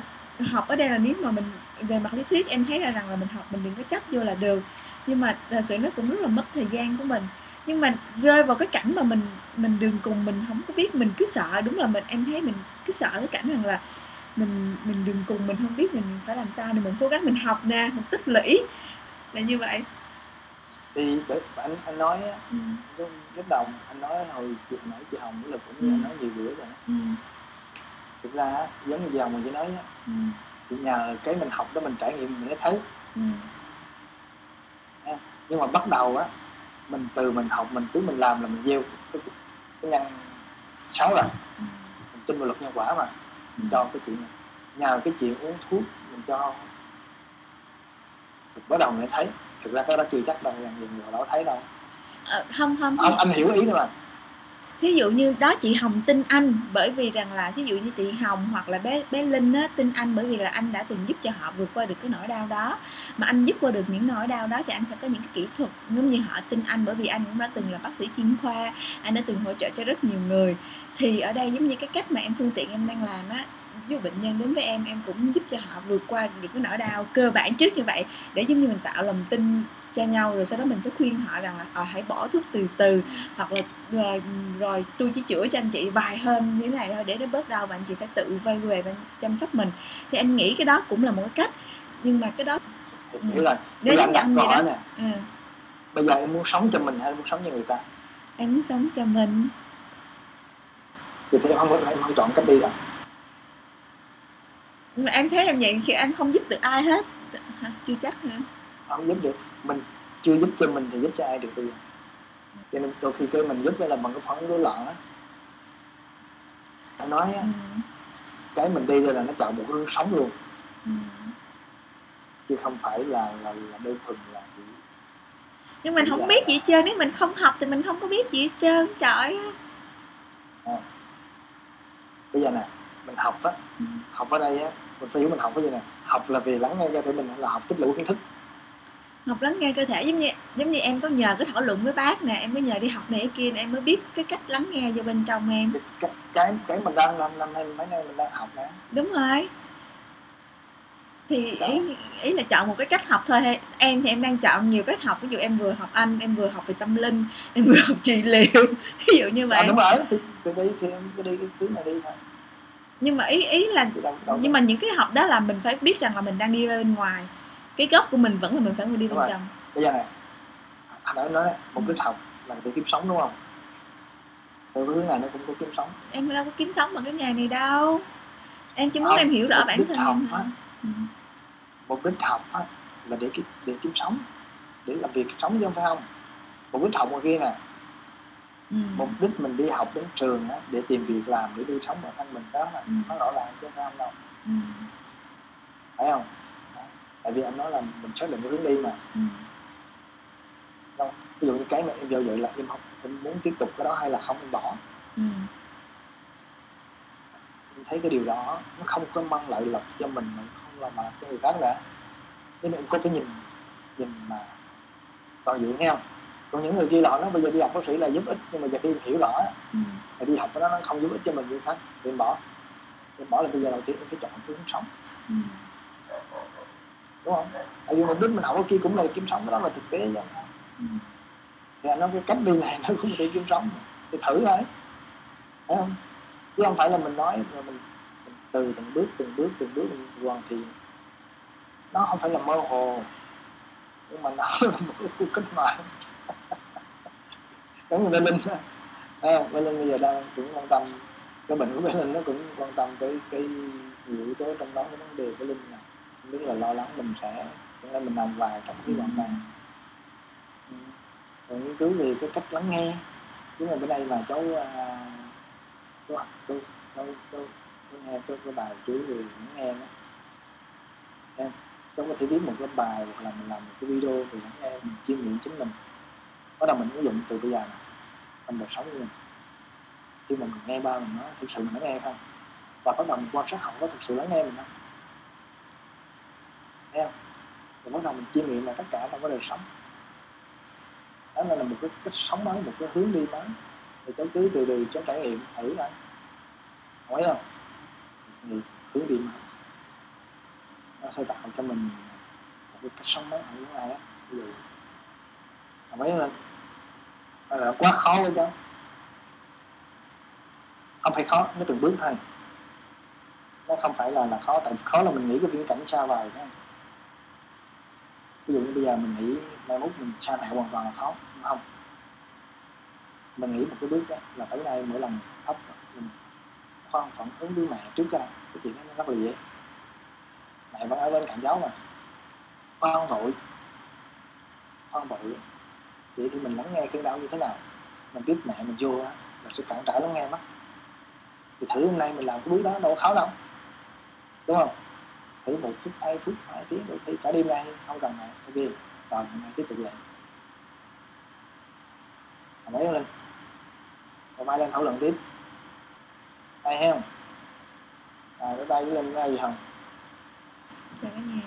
học ở đây là nếu mà mình về mặt lý thuyết em thấy ra rằng là mình học mình đừng có chấp vô là được nhưng mà thật sự nó cũng rất là mất thời gian của mình nhưng mà rơi vào cái cảnh mà mình mình đường cùng mình không có biết mình cứ sợ đúng là mình em thấy mình cứ sợ cái cảnh rằng là mình mình đường cùng mình không biết mình phải làm sao để mình cố gắng mình học nè mình tích lũy là như vậy thì anh anh nói ừ. lúc, lúc đầu anh nói hồi chị nãy chị hồng là cũng Ừ. nói nhiều bữa rồi Ừ. thực ra giống như chị hồng mình chỉ nói á Ừ. nhờ cái mình học đó mình trải nghiệm mình mới thấy. Ừ. nhưng mà bắt đầu á mình từ mình học mình cứ mình làm là mình gieo cái, cái nhân sáu rồi. Ừ. mình tin vào luật nhân quả mà. Ừ. cho cái chuyện này. Nhờ cái chuyện uống thuốc mình cho bắt đầu mới thấy. Thực ra cái đó chưa chắc đâu rằng người đó thấy đâu. Ờ, không không. Anh, anh hiểu ý đó mà thí dụ như đó chị Hồng tin anh bởi vì rằng là thí dụ như chị Hồng hoặc là bé bé Linh á, tin anh bởi vì là anh đã từng giúp cho họ vượt qua được cái nỗi đau đó. Mà anh giúp qua được những nỗi đau đó thì anh phải có những cái kỹ thuật, giống như họ tin anh bởi vì anh cũng đã từng là bác sĩ chuyên khoa, anh đã từng hỗ trợ cho rất nhiều người. Thì ở đây giống như cái cách mà em phương tiện em đang làm á, ví dụ bệnh nhân đến với em em cũng giúp cho họ vượt qua được cái nỗi đau cơ bản trước như vậy để giống như mình tạo lòng tin cho nhau rồi sau đó mình sẽ khuyên họ rằng là ờ, hãy bỏ thuốc từ từ hoặc là rồi, rồi tôi chỉ chữa cho anh chị vài hôm như thế này thôi để nó bớt đau và anh chị phải tự vay về và chăm sóc mình. Thì em nghĩ cái đó cũng là một cái cách nhưng mà cái đó là anh như đặt câu vậy hỏi đó. nè. ừ, bây giờ em muốn sống cho mình hay muốn sống cho người ta? Em muốn sống cho mình. Thì em không em không chọn cách đi đâu em thấy em vậy khi em không giúp được ai hết. Chưa chắc nữa không giúp được mình chưa giúp cho mình thì giúp cho ai được bây giờ. Cho nên đôi khi cái mình giúp đó là bằng cái phản ứng rối loạn á. Anh nói á, ừ, cái mình đi đây là nó chọn một hướng sống luôn. Ừ. chứ không phải là là, là đơn thuần là chỉ nhưng mình không biết gì hết trơn nếu mình không học thì mình không có biết gì hết trơn trời ơi. bây giờ nè mình học á Ừ. học ở đây á mình phải hiểu mình học cái gì nè. Học là vì lắng nghe cơ thể mình là học tích lũy kiến thức học lắng nghe cơ thể giống như giống như em có nhờ cái thảo luận với bác nè em có nhờ đi học này kia nè, em mới biết cái cách lắng nghe vô bên trong em. Cái cái cái, mình đang năm năm nay mấy nay mình đang học nè. Đúng rồi. Thì Đó. ý ý là chọn một cái cách học thôi. Em thì em đang chọn nhiều cách học ví dụ em vừa học anh em vừa học về tâm linh em vừa học trị liệu ví dụ như à, vậy đúng rồi thì, thì đi thì em cứ đi cái hướng này đi thôi. Nhưng mà ý ý là đâu, đâu nhưng mà những cái học đó là mình phải biết rằng là mình đang đi ra bên ngoài cái gốc của mình vẫn là mình phải đi bên trong. Bây giờ này anh đã nói một cái học là để kiếm sống đúng không? Theo hướng này nó cũng có kiếm sống. Em đâu có kiếm sống bằng cái nghề này đâu. Em chỉ muốn không, em hiểu rõ bản thân em thôi. ừ. mục đích học á, là để để kiếm sống để làm việc sống chứ không phải không? Mục đích học ngoài kia nè. Ừ. mục đích mình đi học đến trường á, để tìm việc làm để đi sống bản thân mình đó. Là ừ. nó rõ ràng chứ không phải không đâu. Ừ. phải không tại vì anh nói là mình xác định cái hướng đi mà ừ. Đâu, ví dụ như cái mà em vô vậy là em học em muốn tiếp tục cái đó hay là không em bỏ ừ. em thấy cái điều đó nó không có mang lợi cho mình mà không là mà cho người khác nữa nên em có cái nhìn nhìn mà toàn diện không còn những người kia lọ nó bây giờ đi học bác sĩ là giúp ích nhưng mà giờ khi hiểu rõ ừ. là đi học cái đó nó không giúp ích cho mình như khác thì em bỏ em bỏ là bây giờ đầu tiên em phải chọn hướng sống ừ. Đúng không? Tại vì mục đích mình học ở kia cũng là kiếm sống cái đó là thực tế chứ ừ. thì anh nói cái cách đi này nó cũng để kiếm sống. Thì thử thôi. Thấy không? Chứ không phải là mình nói rồi mình, mình từ từng bước từng bước từng bước mình hoàn thiện. Nó không phải là mơ hồ. Nhưng mà nó là một cái cuộc cách mạng. Như Lê Linh? À, Linh bây giờ đang cũng quan tâm. Cái bệnh của Linh nó cũng quan tâm tới cái nhiều yếu tố trong đó cái vấn đề của Linh này biết là lo lắng mình sẽ cho nên mình nằm vào trong cái đoạn này. Ừ. rồi nghiên cứu về cái cách lắng nghe chứ là bữa nay mà cháu à, cháu cháu cháu, cháu, cháu nghe cái, cái bài chú về lắng nghe đó. Em cháu có thể viết một cái bài hoặc là mình làm một cái video về lắng nghe mình chiêm nghiệm chính mình. Bắt đầu mình ứng dụng từ bây giờ này, trong đời sống của mình. Khi mình nghe ba mình nói thực sự mình lắng nghe không và bắt đầu mình quan sát họ có thực sự lắng nghe mình không thấy không? Thì bắt đầu mình chiêm nghiệm là tất cả trong cái đời sống. Đó là một cái cách sống mới, một cái hướng đi mới. Thì cháu cứ từ từ cháu trải nghiệm, thử thôi hỏi không? Thì hướng đi mới. Nó sẽ tạo cho mình một cái cách sống mới ở những ai á. Ví dụ. Mấy lên là quá khó với cháu không phải khó, nó từng bước thôi. Nó không phải là là khó, tại khó là mình nghĩ cái viễn cảnh xa vời đó ví dụ như bây giờ mình nghĩ mai mốt mình xa thải hoàn toàn là khó không? Mình nghĩ một cái bước đó là tới đây mỗi lần ốc mình khoan phản ứng với mẹ trước ra cái chuyện đó nó rất là dễ. Mẹ vẫn ở bên cạnh cháu mà. Khoan vội khoan vội vậy thì mình lắng nghe cơn đau như thế nào? Mình biết mẹ mình vô là sẽ cản trở lắng nghe mất. Thì thử hôm nay mình làm cái bước đó đâu có khó đâu. Đúng không? Thử một phút hai phút, hai tiếng đôi khi cả đêm nay không cần mẹ ok, còn mình tiếp tục dậy mấy lên rồi mai lên thảo luận tiếp. Hay không? À bye bye với linh ra gì hồng chào cả nhà.